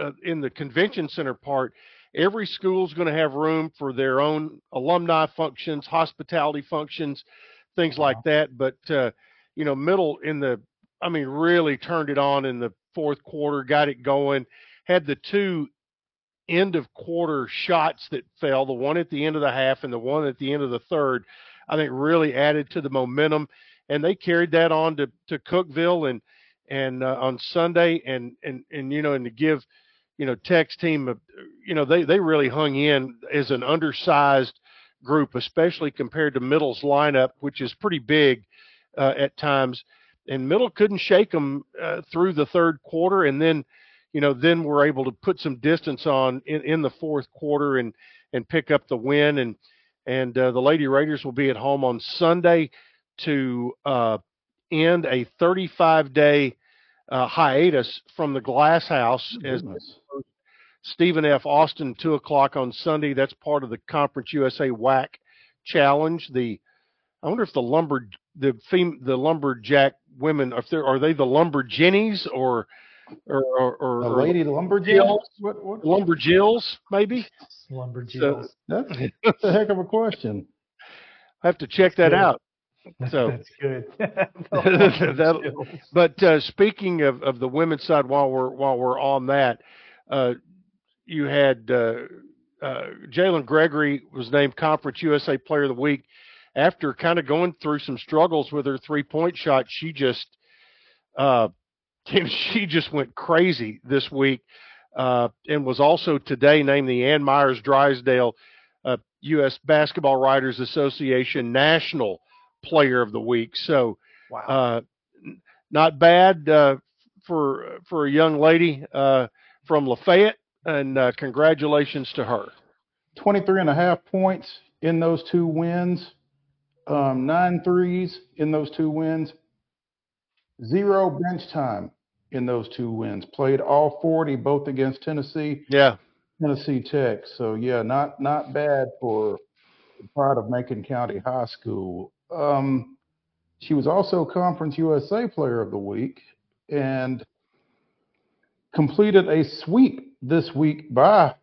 uh, in the convention center part. Every school's going to have room for their own alumni functions, hospitality functions, things like that. But uh, you know, middle in the, I mean, really turned it on in the fourth quarter, got it going, had the two end of quarter shots that fell, the one at the end of the half and the one at the end of the third, I think really added to the momentum. And they carried that on to, to Cookeville and and uh, on Sunday and and and you know and to give you know Tech's team a, you know they they really hung in as an undersized group, especially compared to Middle's lineup, which is pretty big uh, at times. And Middle couldn't shake them uh, through the third quarter, and then you know, then we're able to put some distance on in, in the fourth quarter and and pick up the win. And and uh, the Lady Raiders will be at home on Sunday to uh, end a 35 day uh, hiatus from the Glass House as Stephen F. Austin, two o'clock on Sunday. That's part of the Conference USA WAC Challenge. The I wonder if the lumber the fem, the lumberjack women if they are they the lumberjennies or or or, or, A or lady lumberjack? Jills? What, what? lumberjills maybe. Lumberjills. That's, that's a heck of a question. I have to check that out. So That's good. That'll- but uh, speaking of, of the women's side, while we're while we're on that, uh, you had uh, uh, Jalynn Gregory was named Conference USA Player of the Week after kind of going through some struggles with her three point shot. She just uh, she just went crazy this week, uh, and was also today named the Ann Meyers Drysdale uh, U.S. Basketball Writers Association National Player of the Week. So wow. uh, not bad uh, for for a young lady uh, from Lafayette, and uh, congratulations to her. 23 and a half points in those two wins, um, nine threes in those two wins, zero bench time in those two wins. Played all 40, both against Tennessee, Yeah, Tennessee Tech. So yeah, not not bad for the pride of Macon County High School. Um, she was also Conference USA Player of the Week and completed a sweep this week by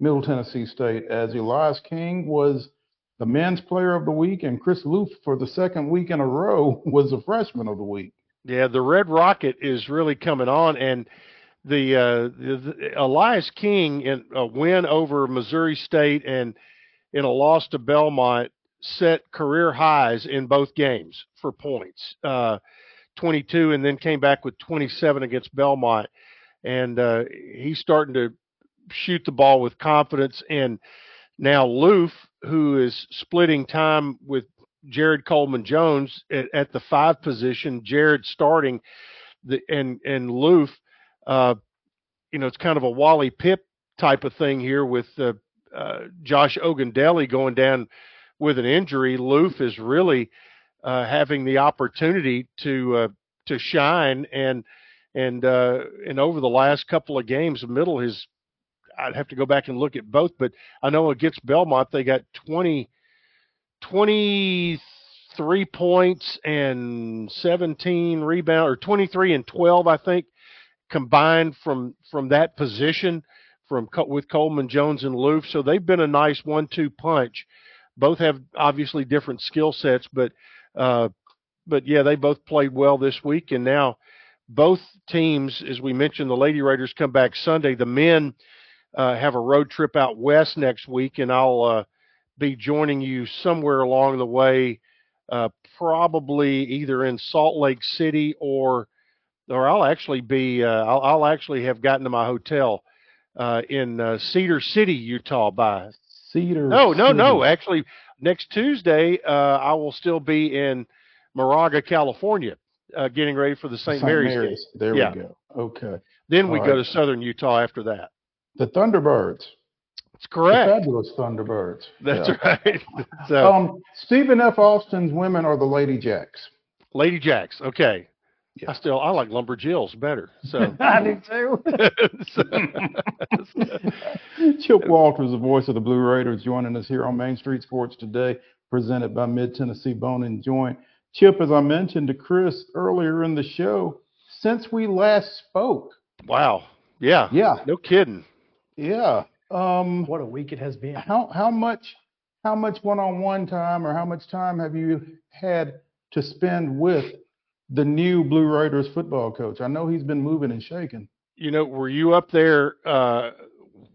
Middle Tennessee State as Elias King was the men's player of the week and Chris Loof for the second week in a row was the freshman of the week. yeah. The Red Rocket is really coming on, and the, uh, the, the Elias King in a win over Missouri State and in a loss to Belmont set career highs in both games for points. Uh, 22 and then came back with 27 against Belmont. And uh, he's starting to shoot the ball with confidence. And now Loof, who is splitting time with Jared Coleman Jones at, at the five position, Jared starting, the and and Loof, uh, you know, it's kind of a Wally Pipp type of thing here with uh, uh, Josh Ogundele going down with an injury. Loof is really uh, having the opportunity to uh, to shine and and uh, and over the last couple of games, middle has. I'd have to go back and look at both, but I know against Belmont they got 20, 23 points and 17 rebound or 23 and 12, I think, combined from from that position from with Coleman Jones and Loof. So they've been a nice one-two punch. Both have obviously different skill sets, but uh, but yeah, they both played well this week, and now both teams, as we mentioned, the Lady Raiders come back Sunday. The men uh, have a road trip out west next week, and I'll uh, be joining you somewhere along the way, uh, probably either in Salt Lake City or or I'll actually be uh, I'll, I'll, actually have gotten to my hotel uh, in Cedar City, Utah by Cedar. No, no, no. Actually, next Tuesday I will still be in Moraga, California, getting ready for the St. Mary's, Mary's. There yeah. we go. Okay. Then we All go right. to Southern Utah after that. The Thunderbirds. That's correct. The fabulous Thunderbirds. That's Yeah. right. so, Um, Stephen F. Austin's women are the Lady Jacks. Lady Jacks. Okay. I still I like Lumberjills better. So, I do too. Chip Walters, the voice of the Blue Raiders, joining us here on Main Street Sports today, presented by Mid Tennessee Bone and Joint. Chip, as I mentioned to Chris earlier in the show, since we last spoke, wow. Yeah. yeah, No kidding. yeah. Um, What a week it has been. how how much how much one-on-one time or how much time have you had to spend with the new Blue Raiders football coach? I know he's been moving and shaking. You know, were you up there uh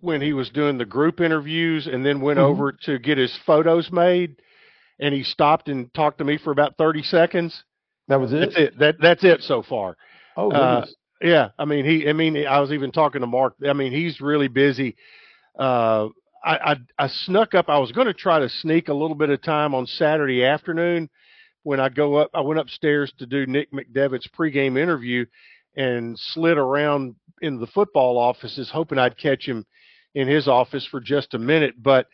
when he was doing the group interviews and then went Mhm. over to get his photos made and he stopped and talked to me for about 30 seconds? That was it. That's it. That that's it so far. Oh Uh. Yeah, I mean he. I mean I was even talking to Mark. I mean he's really busy. Uh, I, I I snuck up. I was going to try to sneak a little bit of time on Saturday afternoon when I go up. I went upstairs to do Nick McDevitt's pregame interview and slid around in the football offices, hoping I'd catch him in his office for just a minute. But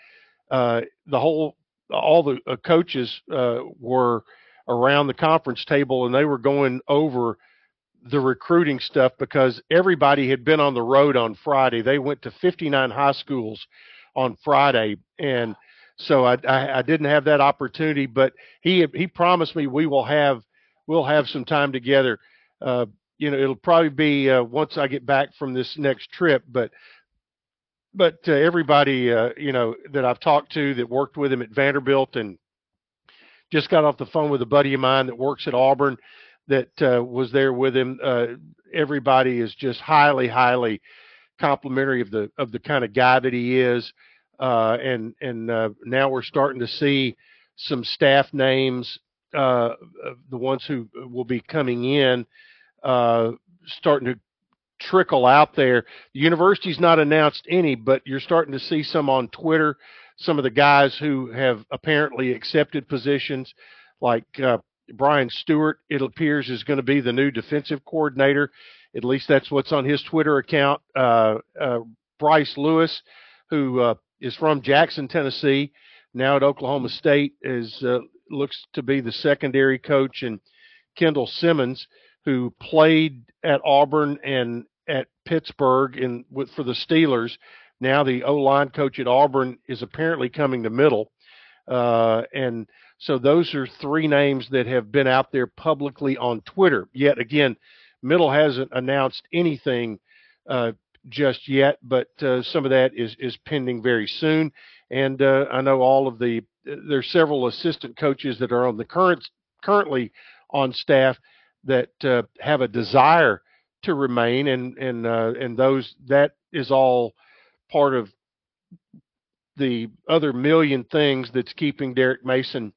uh, the whole all the uh, coaches uh, were around the conference table and they were going over the recruiting stuff because everybody had been on the road on Friday. They went to 59 high schools on Friday, and so I, I, I didn't have that opportunity. But he he promised me we will have we'll have some time together. Uh, you know, it'll probably be uh, once I get back from this next trip, but but uh, everybody uh, you know that I've talked to that worked with him at Vanderbilt and just got off the phone with a buddy of mine that works at Auburn that uh, was there with him. Uh, everybody is just highly, highly complimentary of the of the kind of guy that he is, uh, and and uh, now we're starting to see some staff names, uh, the ones who will be coming in, uh, starting to trickle out there. The university's not announced any, but you're starting to see some on Twitter. Some of the guys who have apparently accepted positions, like uh, Brian Stewart, it appears is going to be the new defensive coordinator. At least that's what's on his Twitter account. Uh, uh, Bryce Lewis, who uh, is from Jackson, Tennessee, now at Oklahoma State, is uh, looks to be the secondary coach, and Kendall Simmons, who played at Auburn and at Pittsburgh in with for the Steelers. Now the O line coach at Auburn is apparently coming to middle, uh, and so those are three names that have been out there publicly on Twitter. Yet again, Middle hasn't announced anything uh, just yet, but uh, some of that is is pending very soon. And uh, I know all of the there's several assistant coaches that are on the current currently on staff that uh, have a desire to remain, and and uh, and those that is all part of the other million things that's keeping Derek Mason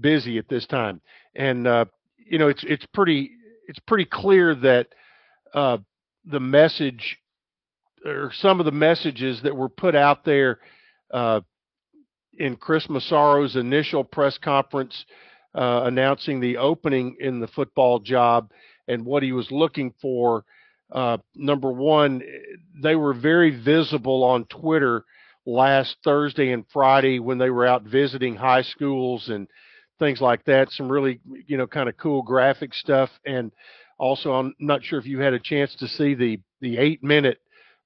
busy at this time. And uh, you know, it's it's pretty it's pretty clear that uh, the message or some of the messages that were put out there uh, in Chris Massaro's initial press conference uh, announcing the opening in the football job and what he was looking for. Uh, number one, they were very visible on Twitter last Thursday and Friday when they were out visiting high schools and things like that. Some really, you know, kind of cool graphic stuff. And also, I'm not sure if you had a chance to see the the eight minute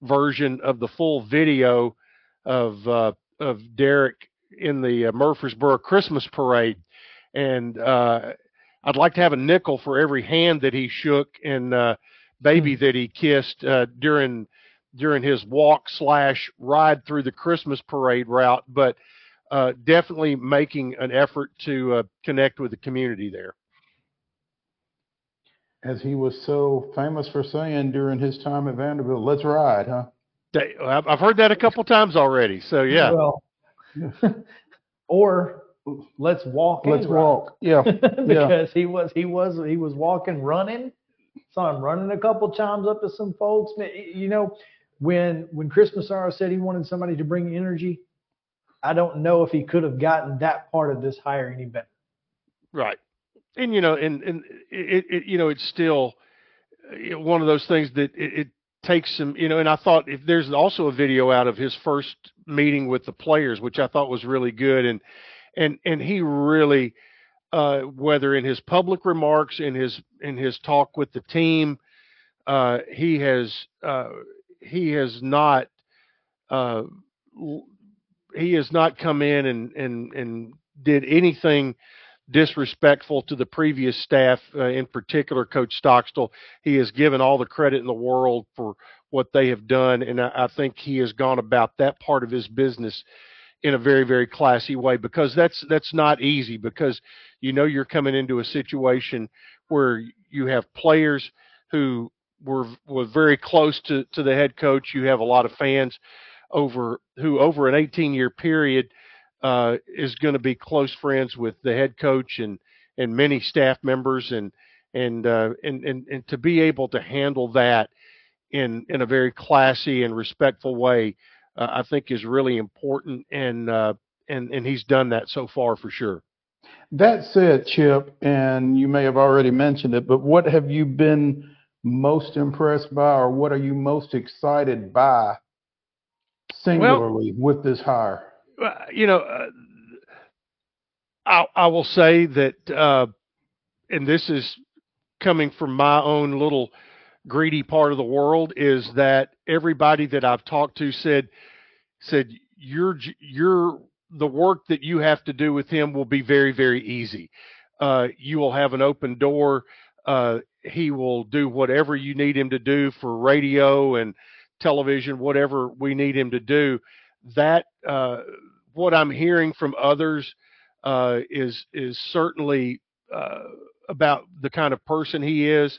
version of the full video of uh, of Derek in the uh, Murfreesboro Christmas parade. And uh, I'd like to have a nickel for every hand that he shook and uh, baby that he kissed uh, during during his walk slash ride through the Christmas parade route. But uh, definitely making an effort to uh, connect with the community there. As he was so famous for saying during his time at Vanderbilt, let's ride, huh? I've I've heard that a couple times already. So yeah, Well, or let's walk. Let's and walk. Yeah. yeah. because he was he was he was walking running saw him running a couple times up to some folks you know when when chris massaro said he wanted somebody to bring energy i don't know if he could have gotten that part of this hire any better right. And you know, and and it, it you know, it's still one of those things that it, it takes some, you know. And I thought if there's also a video out of his first meeting with the players, which I thought was really good, and and and he really, uh, whether in his public remarks, in his in his talk with the team, uh, he has uh, he has not uh, he has not come in and and and did anything disrespectful to the previous staff, uh, in particular Coach Stockstill. He has given all the credit in the world for what they have done, and I, I think he has gone about that part of his business in a very very classy way because that's that's not easy because you know you're coming into a situation where you have players who were were very close to to the head coach you have a lot of fans over who over an 18 year period uh, is going to be close friends with the head coach and and many staff members and and uh, and and and to be able to handle that in in a very classy and respectful way, uh, I think is really important and uh, and and he's done that so far for sure. That said, Chip, and you may have already mentioned it, but what have you been most impressed by, or what are you most excited by singularly with this hire? Uh, you know, uh, I, I will say that, uh, and this is coming from my own little greedy part of the world, is that everybody that I've talked to said said your j- your the work that you have to do with him will be very very easy. Uh, you will have an open door. Uh, he will do whatever you need him to do for radio and television, whatever we need him to do. That uh, what I'm hearing from others uh, is is certainly uh, about the kind of person he is,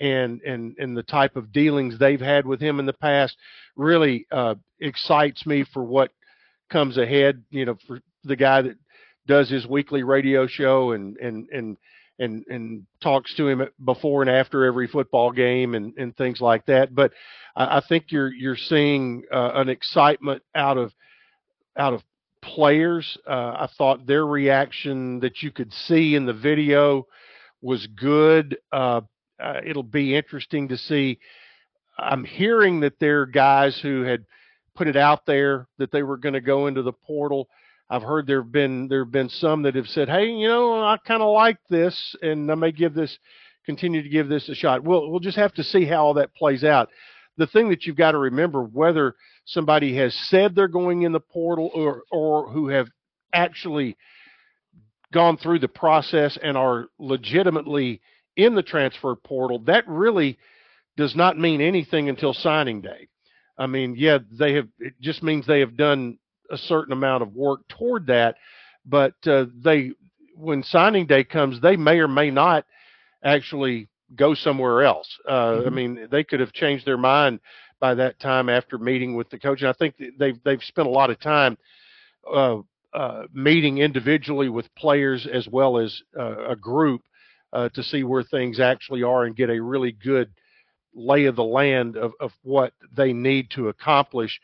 and and and the type of dealings they've had with him in the past. Really uh, excites me for what comes ahead. You know, for the guy that does his weekly radio show and and and and and talks to him before and after every football game and and things like that. But I, I think you're you're seeing uh, an excitement out of out of players. Uh, I thought their reaction that you could see in the video was good. Uh, uh, it'll be interesting to see. I'm hearing that there are guys who had put it out there that they were going to go into the portal. I've heard there have been there have been some that have said, "Hey, you know, I kind of like this, and I may give this, continue to give this a shot." We'll we'll just have to see how all that plays out. The thing that you've got to remember, whether somebody has said they're going in the portal or or who have actually gone through the process and are legitimately in the transfer portal, that really does not mean anything until signing day. I mean, yeah, they have. It just means they have done a certain amount of work toward that, but uh, they, when signing day comes, they may or may not actually go somewhere else. Uh, I mean, they could have changed their mind by that time after meeting with the coach, and I think they've they've spent a lot of time uh, uh, meeting individually with players as well as uh, a group uh, to see where things actually are and get a really good lay of the land of, of what they need to accomplish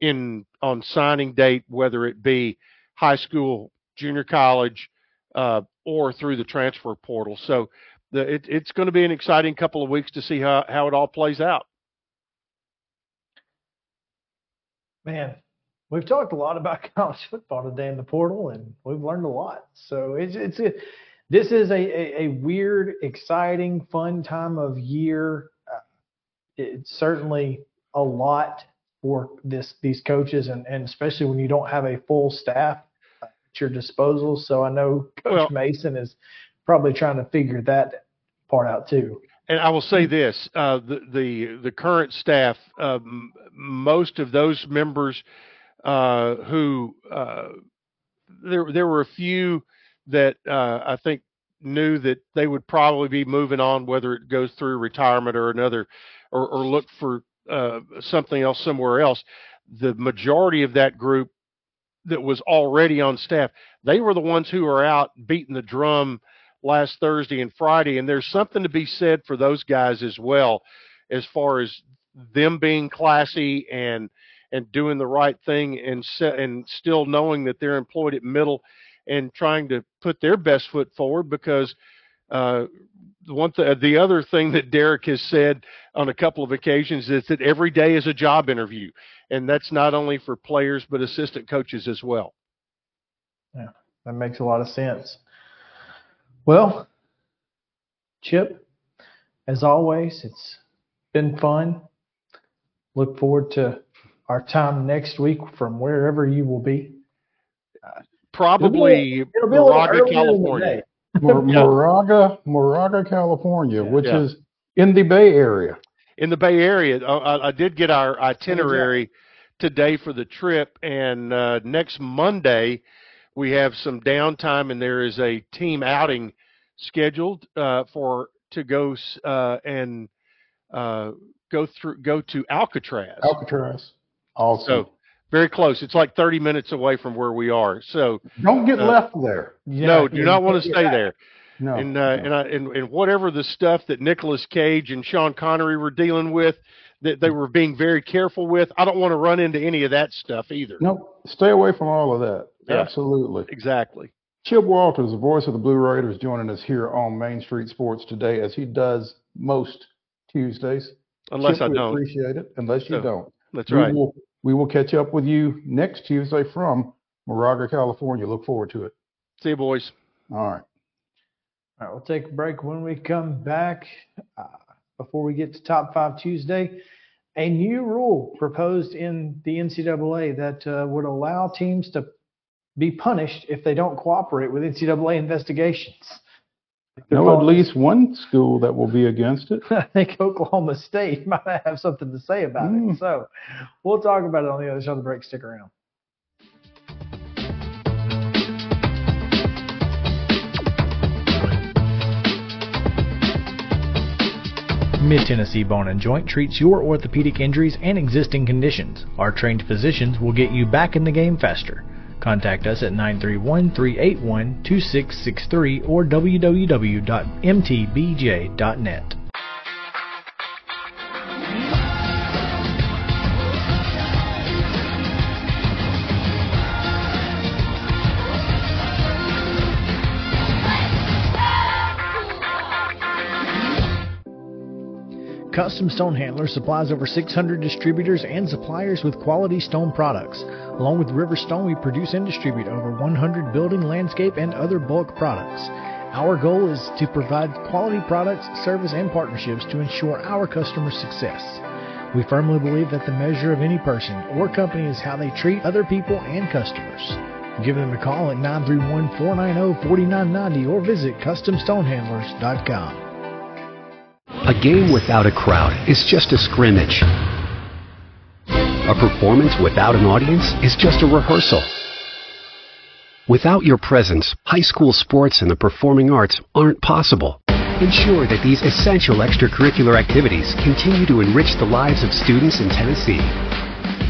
in on signing date, whether it be high school, junior college, uh, or through the transfer portal. So the, it, it's going to be an exciting couple of weeks to see how, how it all plays out. Man, we've talked a lot about college football today in the portal, and we've learned a lot. So it's it's a, this is a, a, a weird, exciting, fun time of year. Uh, it's certainly a lot for this these coaches, and, and especially when you don't have a full staff at your disposal. So I know Coach Well- Mason is probably trying to figure that part out too. And I will say this: uh, the the the current staff, um, most of those members uh, who uh, there there were a few that uh, I think knew that they would probably be moving on, whether it goes through retirement or another, or, or look for uh, something else somewhere else. The majority of that group that was already on staff, they were the ones who are out beating the drum last Thursday and Friday, and there's something to be said for those guys as well, as far as them being classy and and doing the right thing and and still knowing that they're employed at middle and trying to put their best foot forward because uh, one th- the other thing that Derek has said on a couple of occasions is that every day is a job interview, and that's not only for players but assistant coaches as well. Yeah, that makes a lot of sense. Well, Chip, as always, it's been fun. Look forward to our time next week from wherever you will be. Probably It'll be a little Moraga, earlier in the California. Mor- Yeah. Moraga, Moraga, California, which Yeah. is in the Bay Area. in the Bay Area. I, I- I did get our itinerary today for the trip, and uh, next Monday we have some downtime, and there is a team outing scheduled uh, for to go uh, and uh, go through go to Alcatraz. Alcatraz. Also, So very close. It's like 30 minutes away from where we are. So don't get uh, left there. no, Yeah, do not want to yeah. stay there. No. and uh, and, I, and and whatever the stuff that Nicolas Cage and Sean Connery were dealing with, that they were being very careful with. I don't want to run into any of that stuff either. Nope. Stay away from all of that. Yeah. Absolutely. Exactly. Chip Walters, the voice of the Blue Raiders, joining us here on Main Street Sports today, as he does most Tuesdays. Unless Chip, I don't. appreciate it. Unless you No, don't. That's we right. Will, we will catch up with you next Tuesday from Moraga, California. Look forward to it. See you, boys. All right. All right, we'll take a break. When we come back, uh, before we get to Top Five Tuesday, a new rule proposed in the NCAA that uh, would allow teams to be punished if they don't cooperate with NCAA investigations. They're know at least one school that will be against it. I think Oklahoma State might have something to say about Mm. it. So we'll talk about it on the other side of the break. Stick around. Mid Tennessee Bone and Joint treats your orthopedic injuries and existing conditions. Our trained physicians will get you back in the game faster. Contact us at 931 381 2663 or www.mtbj.net. Custom Stone Handler supplies over 600 distributors and suppliers with quality stone products. Along with Riverstone, we produce and distribute over 100 building, landscape, and other bulk products. Our goal is to provide quality products, service, and partnerships to ensure our customers' success. We firmly believe that the measure of any person or company is how they treat other people and customers. Give them a call at 931 490 4990 or visit CustomStonehandlers.com. A game without a crowd is just a scrimmage. A performance without an audience is just a rehearsal. Without your presence, high school sports and the performing arts aren't possible. Ensure that these essential extracurricular activities continue to enrich the lives of students in Tennessee.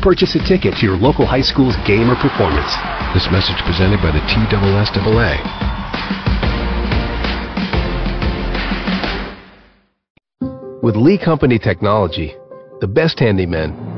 Purchase a ticket to your local high school's game or performance. This message presented by the TSSAA. With Lee Company technology, the best handymen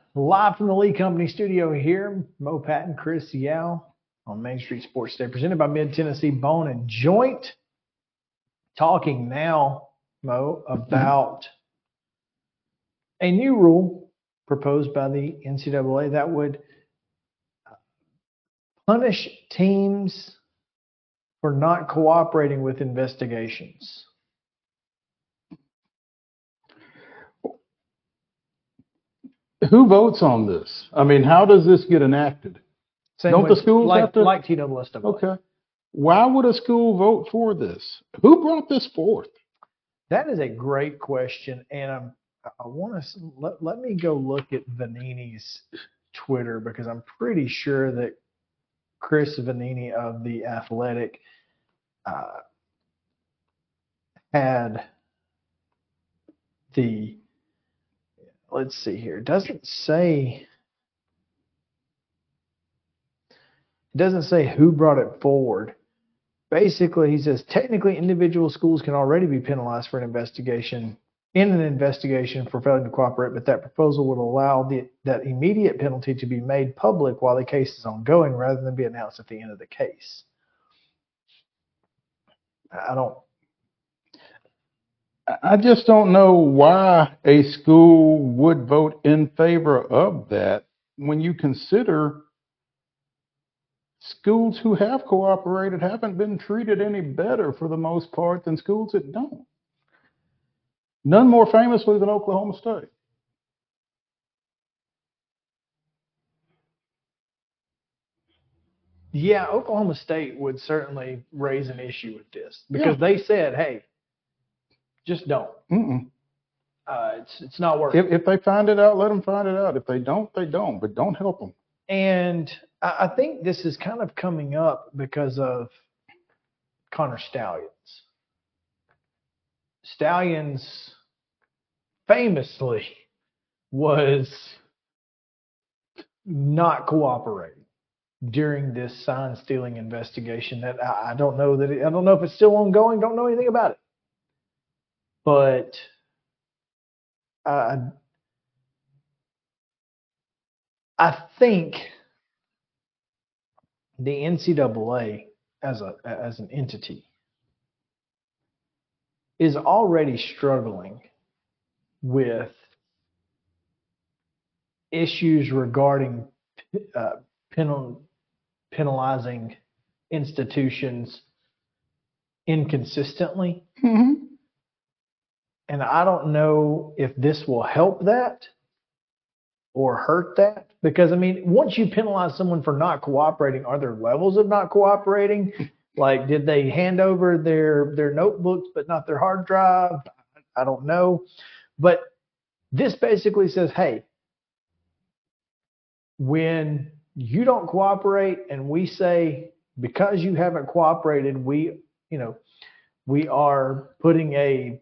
live from the Lee Company studio here. Mo Patton, Chris Yao on Main Street Sports Day, presented by Mid Tennessee Bone and Joint. Talking now, Mo, about a new rule proposed by the NCAA that would punish teams for not cooperating with investigations. Who votes on this? I mean, how does this get enacted? Same Don't the schools like, have to- like TSSAA? Okay. Why would a school vote for this? Who brought this forth? That is a great question, and I'm, I want to let, let me go look at Vannini's Twitter because I'm pretty sure that Chris Vannini of the Athletic uh, had the. Let's see here. It doesn't say. It doesn't say who brought it forward basically he says technically individual schools can already be penalized for an investigation in an investigation for failing to cooperate but that proposal would allow the, that immediate penalty to be made public while the case is ongoing rather than be announced at the end of the case i don't I just don't know why a school would vote in favor of that when you consider schools who have cooperated haven't been treated any better for the most part than schools that don't. None more famously than Oklahoma State. yeah oklahoma state would certainly raise an issue with this because they said hey just don't Mm-mm. uh, it's it's not worth. If, if they find it out, let them find it out. If they don't, they don't. But don't help them. And I I think this is kind of coming up because of Connor Stalions. Stalions famously was not cooperating during this sign stealing investigation that I I don't know that it, I don't know if it's still ongoing, don't know anything about it. But uh, I think the NCAA as a as an entity is already struggling with issues regarding uh, penal, penalizing institutions inconsistently. And I don't know if this will help that or hurt that because I mean, once you penalize someone for not cooperating, are there levels of not cooperating? Like, did they hand over their their notebooks but not their hard drive? I don't know, but this basically says, hey, when you don't cooperate and we say because you haven't cooperated, we you know we are putting a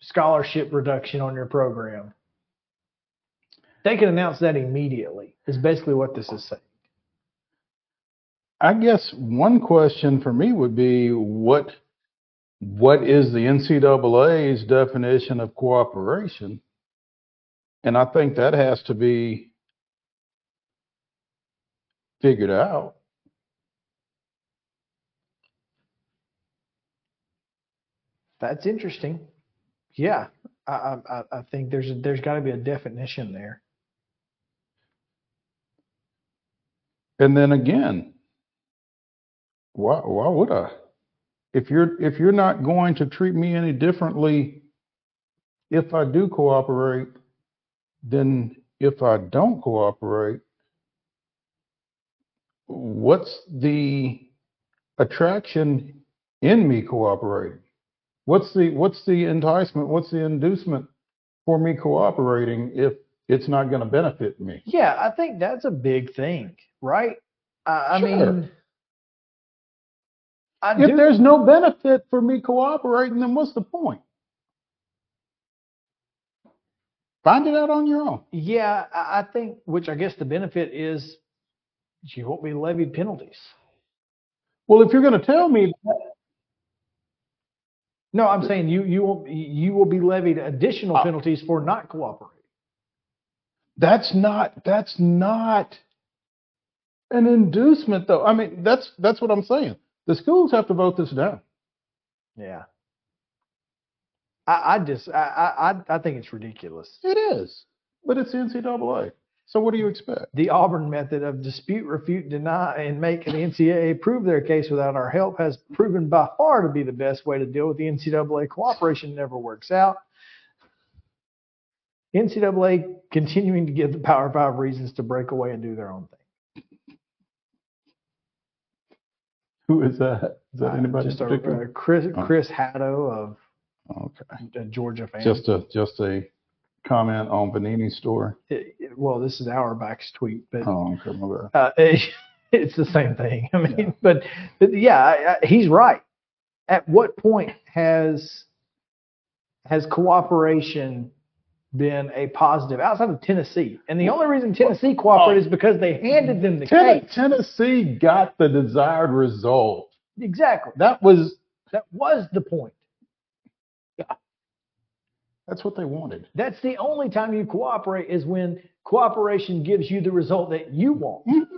scholarship reduction on your program. They can announce that immediately. Is basically what this is saying. I guess one question for me would be what what is the NCAA's definition of cooperation? And I think that has to be figured out. That's interesting. Yeah, I I, I- think there's a, there's got to be a definition there. And then again, why why would I? If you're if you're not going to treat me any differently if I do cooperate then if I don't cooperate, what's the attraction in me cooperating? What's the what's the enticement? What's the inducement for me cooperating if it's not going to benefit me? Yeah, I think that's a big thing, right? I, I Sure. mean, I if do- there's no benefit for me cooperating, then what's the point? Find it out on your own. Yeah, I think, which I guess the benefit is you won't be levied penalties. Well, if you're going to tell me that, No, I'm saying you you will you will be levied additional Uh, penalties for not cooperating. that's not that's not an inducement, though. I mean, that's that's what I'm saying. The schools have to vote this down. Yeah. I, I just I, I I- think it's ridiculous. It is, but it's the NCAA. So what do you expect? The Auburn method of dispute, refute, deny, and make the NCAA prove their case without our help has proven by far to be the best way to deal with the NCAA. Cooperation never works out. NCAA continuing to give the Power Five reasons to break away and do their own thing. Who is that? Is that Uh, anybody in Just a, particular? uh, Chris Oh. Chris Haddo of Okay. a Georgia fan. Just a just a comment on Vannini's story. It- it- well, this is Auerbach's tweet, but Oh, okay, uh, it's the same thing. I mean, but, but yeah, I, I, he's right. At what point has has cooperation been a positive outside of Tennessee? And the only reason Tennessee cooperated is because they handed them the Ten- case. Tennessee got the desired result. Exactly. That was That was the point. That's what they wanted. That's the only time you cooperate is when cooperation gives you the result that you want. Mm-hmm.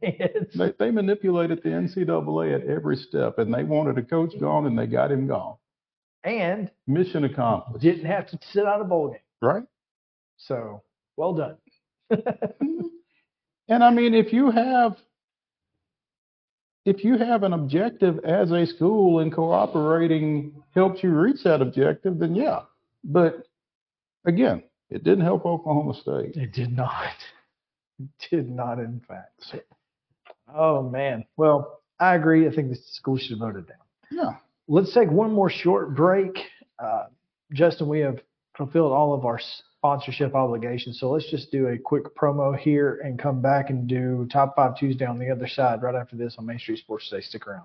They, they manipulated the NCAA at every step, and they wanted a coach gone, and they got him gone. and Mission accomplished. didn't have to sit out a bowl game. Right? So well done. Mm-hmm. And I mean, if you have if you have an objective as a school and cooperating helps you reach that objective, then yeah. But again, it didn't help Oklahoma State. It did not. It did not, in fact. Oh man. Well, I agree. I think the school should have voted down. Yeah. Let's take one more short break. Uh, Justin, we have fulfilled all of our sponsorship obligations, so let's just do a quick promo here and come back and do Top Five Tuesday on the other side right after this on Main Street Sports Today. Stick around.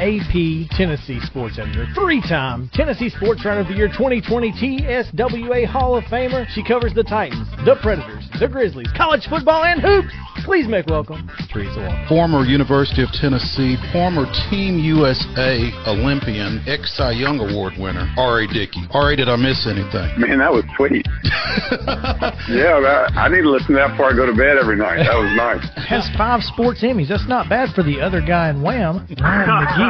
AP Tennessee Sports Editor, three-time Tennessee Sports Writer of the Year 2020 TSWA Hall of Famer. She covers the Titans, the Predators, the Grizzlies, college football, and hoops. Please make welcome Teresa Walker. Former University of Tennessee, former Team USA Olympian, ex Cy Young Award winner, R.A. Dickey. R.A., did I miss anything? Man, that was sweet. yeah, that, I need to listen to that before I go to bed every night. That was nice. Has five sports Emmys. That's not bad for the other guy in Wham, Ryan McGee.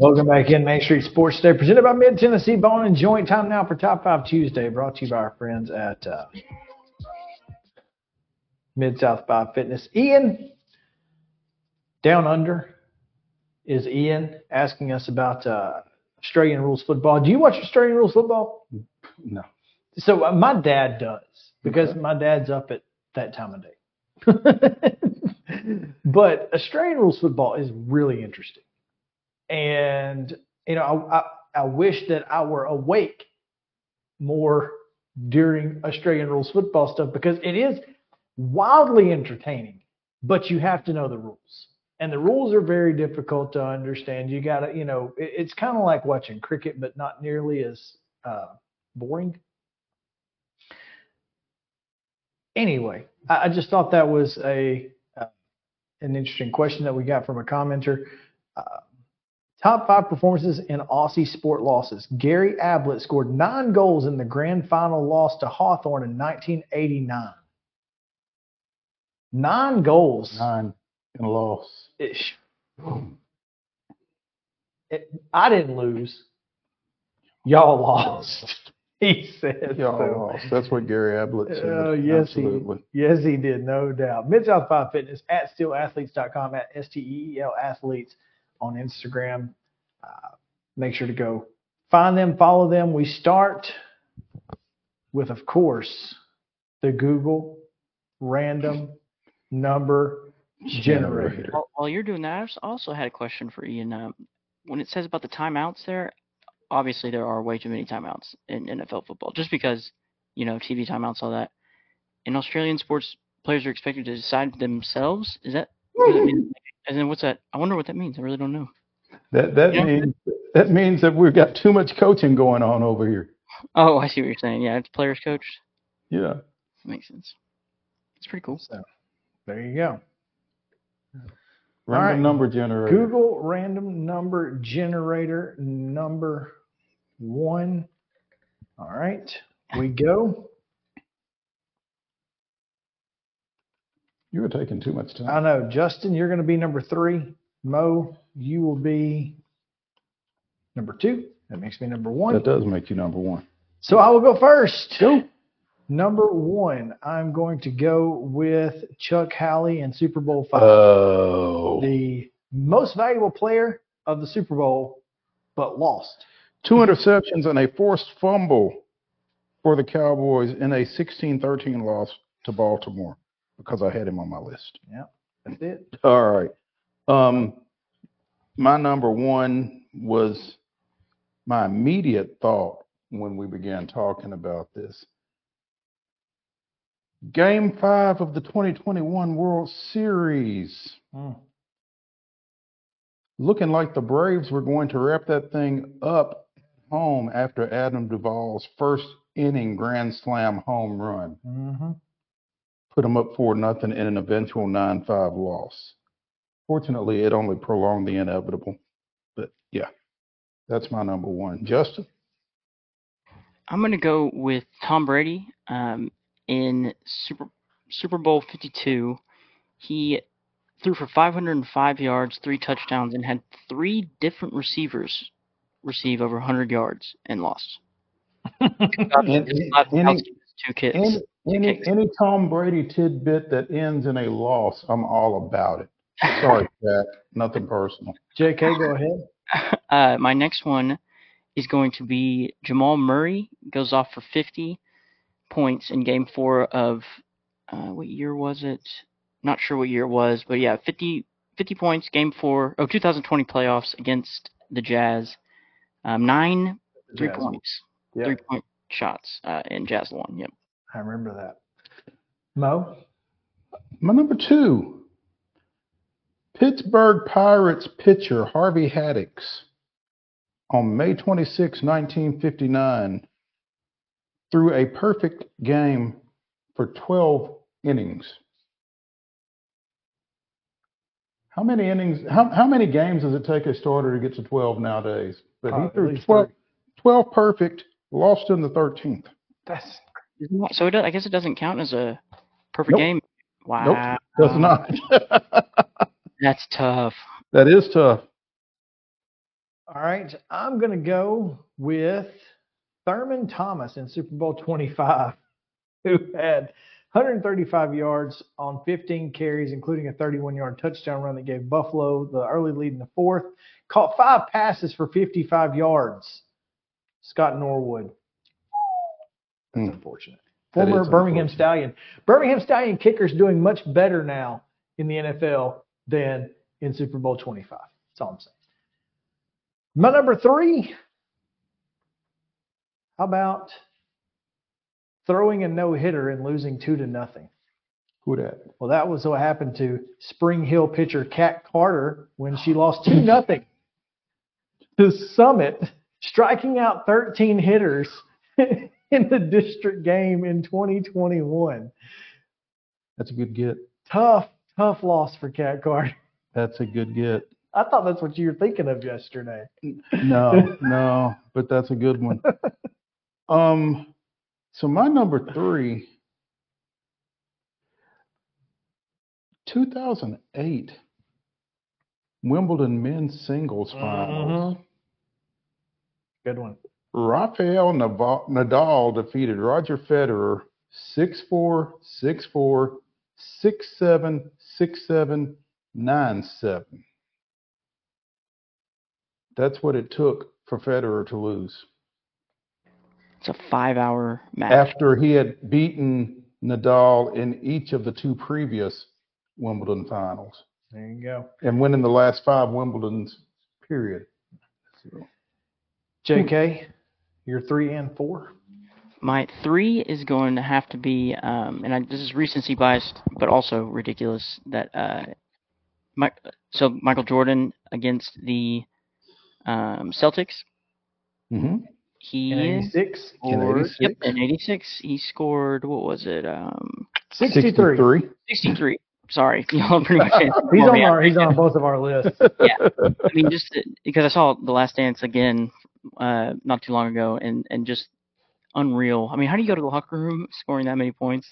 Welcome back in Main Street Sports Today, presented by Mid Tennessee Bone and Joint. Time now for Top Five Tuesday, brought to you by our friends at uh, Mid South Five Fitness. Ian, down under, is Ian asking us about uh, Australian rules football. Do you watch Australian rules football? No. So uh, my dad does because my dad's up at that time of day. but Australian rules football is really interesting, and you know I, I, I wish that I were awake more during Australian rules football stuff because it is wildly entertaining, but you have to know the rules. And the rules are very difficult to understand. You got to, you know, it, it's kind of like watching cricket, but not nearly as uh, boring. Anyway, I, I just thought that was a uh, an interesting question that we got from a commenter. Uh, top five performances in Aussie sport losses. Gary Ablett scored nine goals in the grand final loss to Hawthorn in 1989. Nine goals. Nine in a loss. Ish. It, I didn't lose. Y'all lost. He said Y'all so. lost. That's what Gary Ablett said. Oh, yes, Absolutely. he yes he did, no doubt. Mid South Five Fitness at steelathletes.com at S T E E L athletes on Instagram. Uh, make sure to go find them, follow them. We start with, of course, the Google random number generator. While, while you're doing that, I als- also had a question for Ian. Um, when it says about the timeouts there, obviously there are way too many timeouts in NFL football, just because you know TV timeouts, all that. In Australian sports, players are expected to decide themselves. Is that? what does it mean? And then what's that? I wonder what that means. I really don't know. That that Yeah. means that means that we've got too much coaching going on over here. Oh, I see what you're saying. Yeah, it's players coached. Yeah. Makes sense. It's pretty cool. So there you go. Random right. number generator. Google random number generator number one. All right, we go. You were taking too much time. I know, Justin, you're going to be number three. Mo, you will be number two. That makes me number one. That does make you number one. So I will go first. Go. Number one, I'm going to go with Chuck Howley and Super Bowl five. Oh. the most valuable player of the Super Bowl, but lost. Two interceptions and a forced fumble for the Cowboys in a 16-13 loss to Baltimore because I had him on my list. Yeah, that's it. All right. Um, my number one was my immediate thought when we began talking about this. Game five of the 2021 World Series. Hmm. Looking like the Braves were going to wrap that thing up home after Adam Duvall's first inning grand slam home run. Mm-hmm. Put them up four nothing in an eventual 9 5 loss. Fortunately, it only prolonged the inevitable. But yeah, that's my number one. Justin? I'm gonna go with Tom Brady. Um, in Super Super Bowl 52, he threw for 505 yards, three touchdowns, and had three different receivers receive over 100 yards and lost. Any, any, two kids. any, any, any Tom Brady tidbit that ends in a loss, I'm all about it. Sorry, Jack. Nothing personal. JK, go ahead. Uh, my next one is going to be Jamal Murray goes off for 50 points in Game Four of uh, what year was it? Not sure what year it was, but yeah, 50, 50 points, Game Four, oh, 2020 playoffs against the Jazz. Um, nine three Jazz. points, Yep. three point shots, uh, and Jazz won. Yep. I remember that. Mo? My number two Pittsburgh Pirates pitcher Harvey Haddix on May 26, 1959, threw a perfect game for 12 innings. How many innings, how, how many games does it take a starter to get to 12 nowadays? But Uh, he at threw least 12, 12 perfect, lost in the 13th. That's Isn't So it, does- I guess it doesn't count as a perfect Nope. game. Wow. Nope, does not. That's tough. That is tough. All right, I'm going to go with Thurman Thomas in Super Bowl 25, who had 135 yards on 15 carries, including a 31 yard touchdown run that gave Buffalo the early lead in the fourth. Caught five passes for 55 yards. Scott Norwood. That's hmm. unfortunate. That Former Birmingham unfortunate. Stallion. Birmingham Stallion kicker's doing much better now in the NFL than in Super Bowl 25. That's all I'm saying. My number three. How about throwing a no hitter and losing two to nothing? Who that? Well, that was what happened to Spring Hill pitcher Kat Carter when she lost two nothing to Summit, striking out 13 hitters in the district game in 2021. That's a good get. Tough, tough loss for Cat Card. That's a good get. I thought that's what you were thinking of yesterday. No, no, but that's a good one. Um, so my number three, 2008 Wimbledon men's singles finals. Mhm. Good one. Rafael Nadal defeated Roger Federer 6-4, 6-4, 6-7, 6-7, 9-7. That's what it took for Federer to lose. It's a five-hour match. After he had beaten Nadal in each of the two previous Wimbledon finals There you go. and winning the last five Wimbledons, period. JK, your three and four. My three is going to have to be, um, and I, this is recency biased, but also ridiculous that uh, my, so Michael Jordan against the um, Celtics. Mm-hmm. He In 86? In scored, 86? Yep, in '86 he scored. What was it? Um, 63. 63. Sorry, y'all pretty much. he's on our he's on both of our lists. yeah, I mean, just to- because I saw The Last Dance again uh, not too long ago, and and just unreal. I mean, how do you go to the locker room scoring that many points?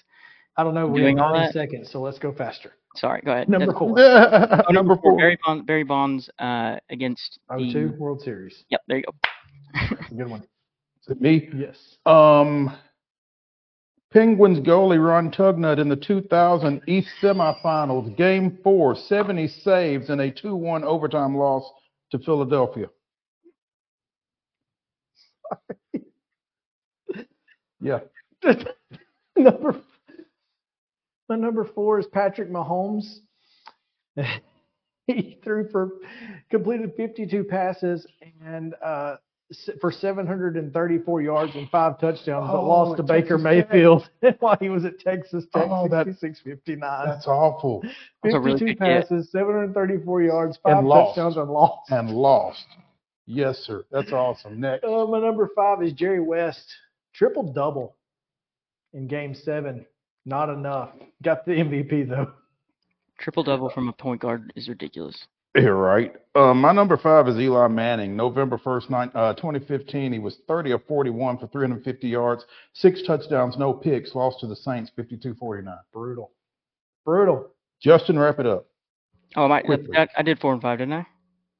I don't know. We Doing have all 30 that? seconds, so let's go faster. Sorry, go ahead. Number That's- four. Oh, Number four. Barry Bonds, Barry Bonds uh, against Oh, the two World Series. Yep, there you go. That's a good one. Is it me? Yes. Um, Penguins goalie Ron Tugnutt in the 2000 East semifinals, Game Four, 70 saves in a 2-1 overtime loss to Philadelphia. Yeah. number my number four is Patrick Mahomes. he threw for completed 52 passes and uh, for 734 yards and five touchdowns, but Oh, lost to Baker Texas Tech. Mayfield while he was at Texas Tech. Oh, that- 66-59. That's awful. That's a really 52 passes, 734 yards, five And lost. touchdowns, and lost. And lost. Yes, sir. That's awesome. Next. Uh, my number five is Jerry West. Triple double in game seven. Not enough. Got the MVP though. Triple double from a point guard is ridiculous. You're right. Uh, my number five is Eli Manning. November 1st, nine, uh, 2015, he was 30 of 41 for 350 yards, six touchdowns, no picks, lost to the Saints 52-49. Brutal. Brutal. Justin, wrap it up. Oh, my, I, I did four and five, didn't I?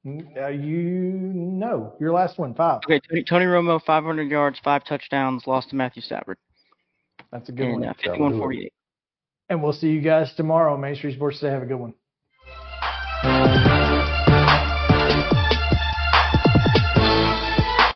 Uh, you know your last one five. Okay, Tony, Tony Romo, 500 yards, five touchdowns, lost to Matthew Stafford. That's a good and, one. Uh, 51-48. And we'll see you guys tomorrow. Main Street Sports Today. Have a good one.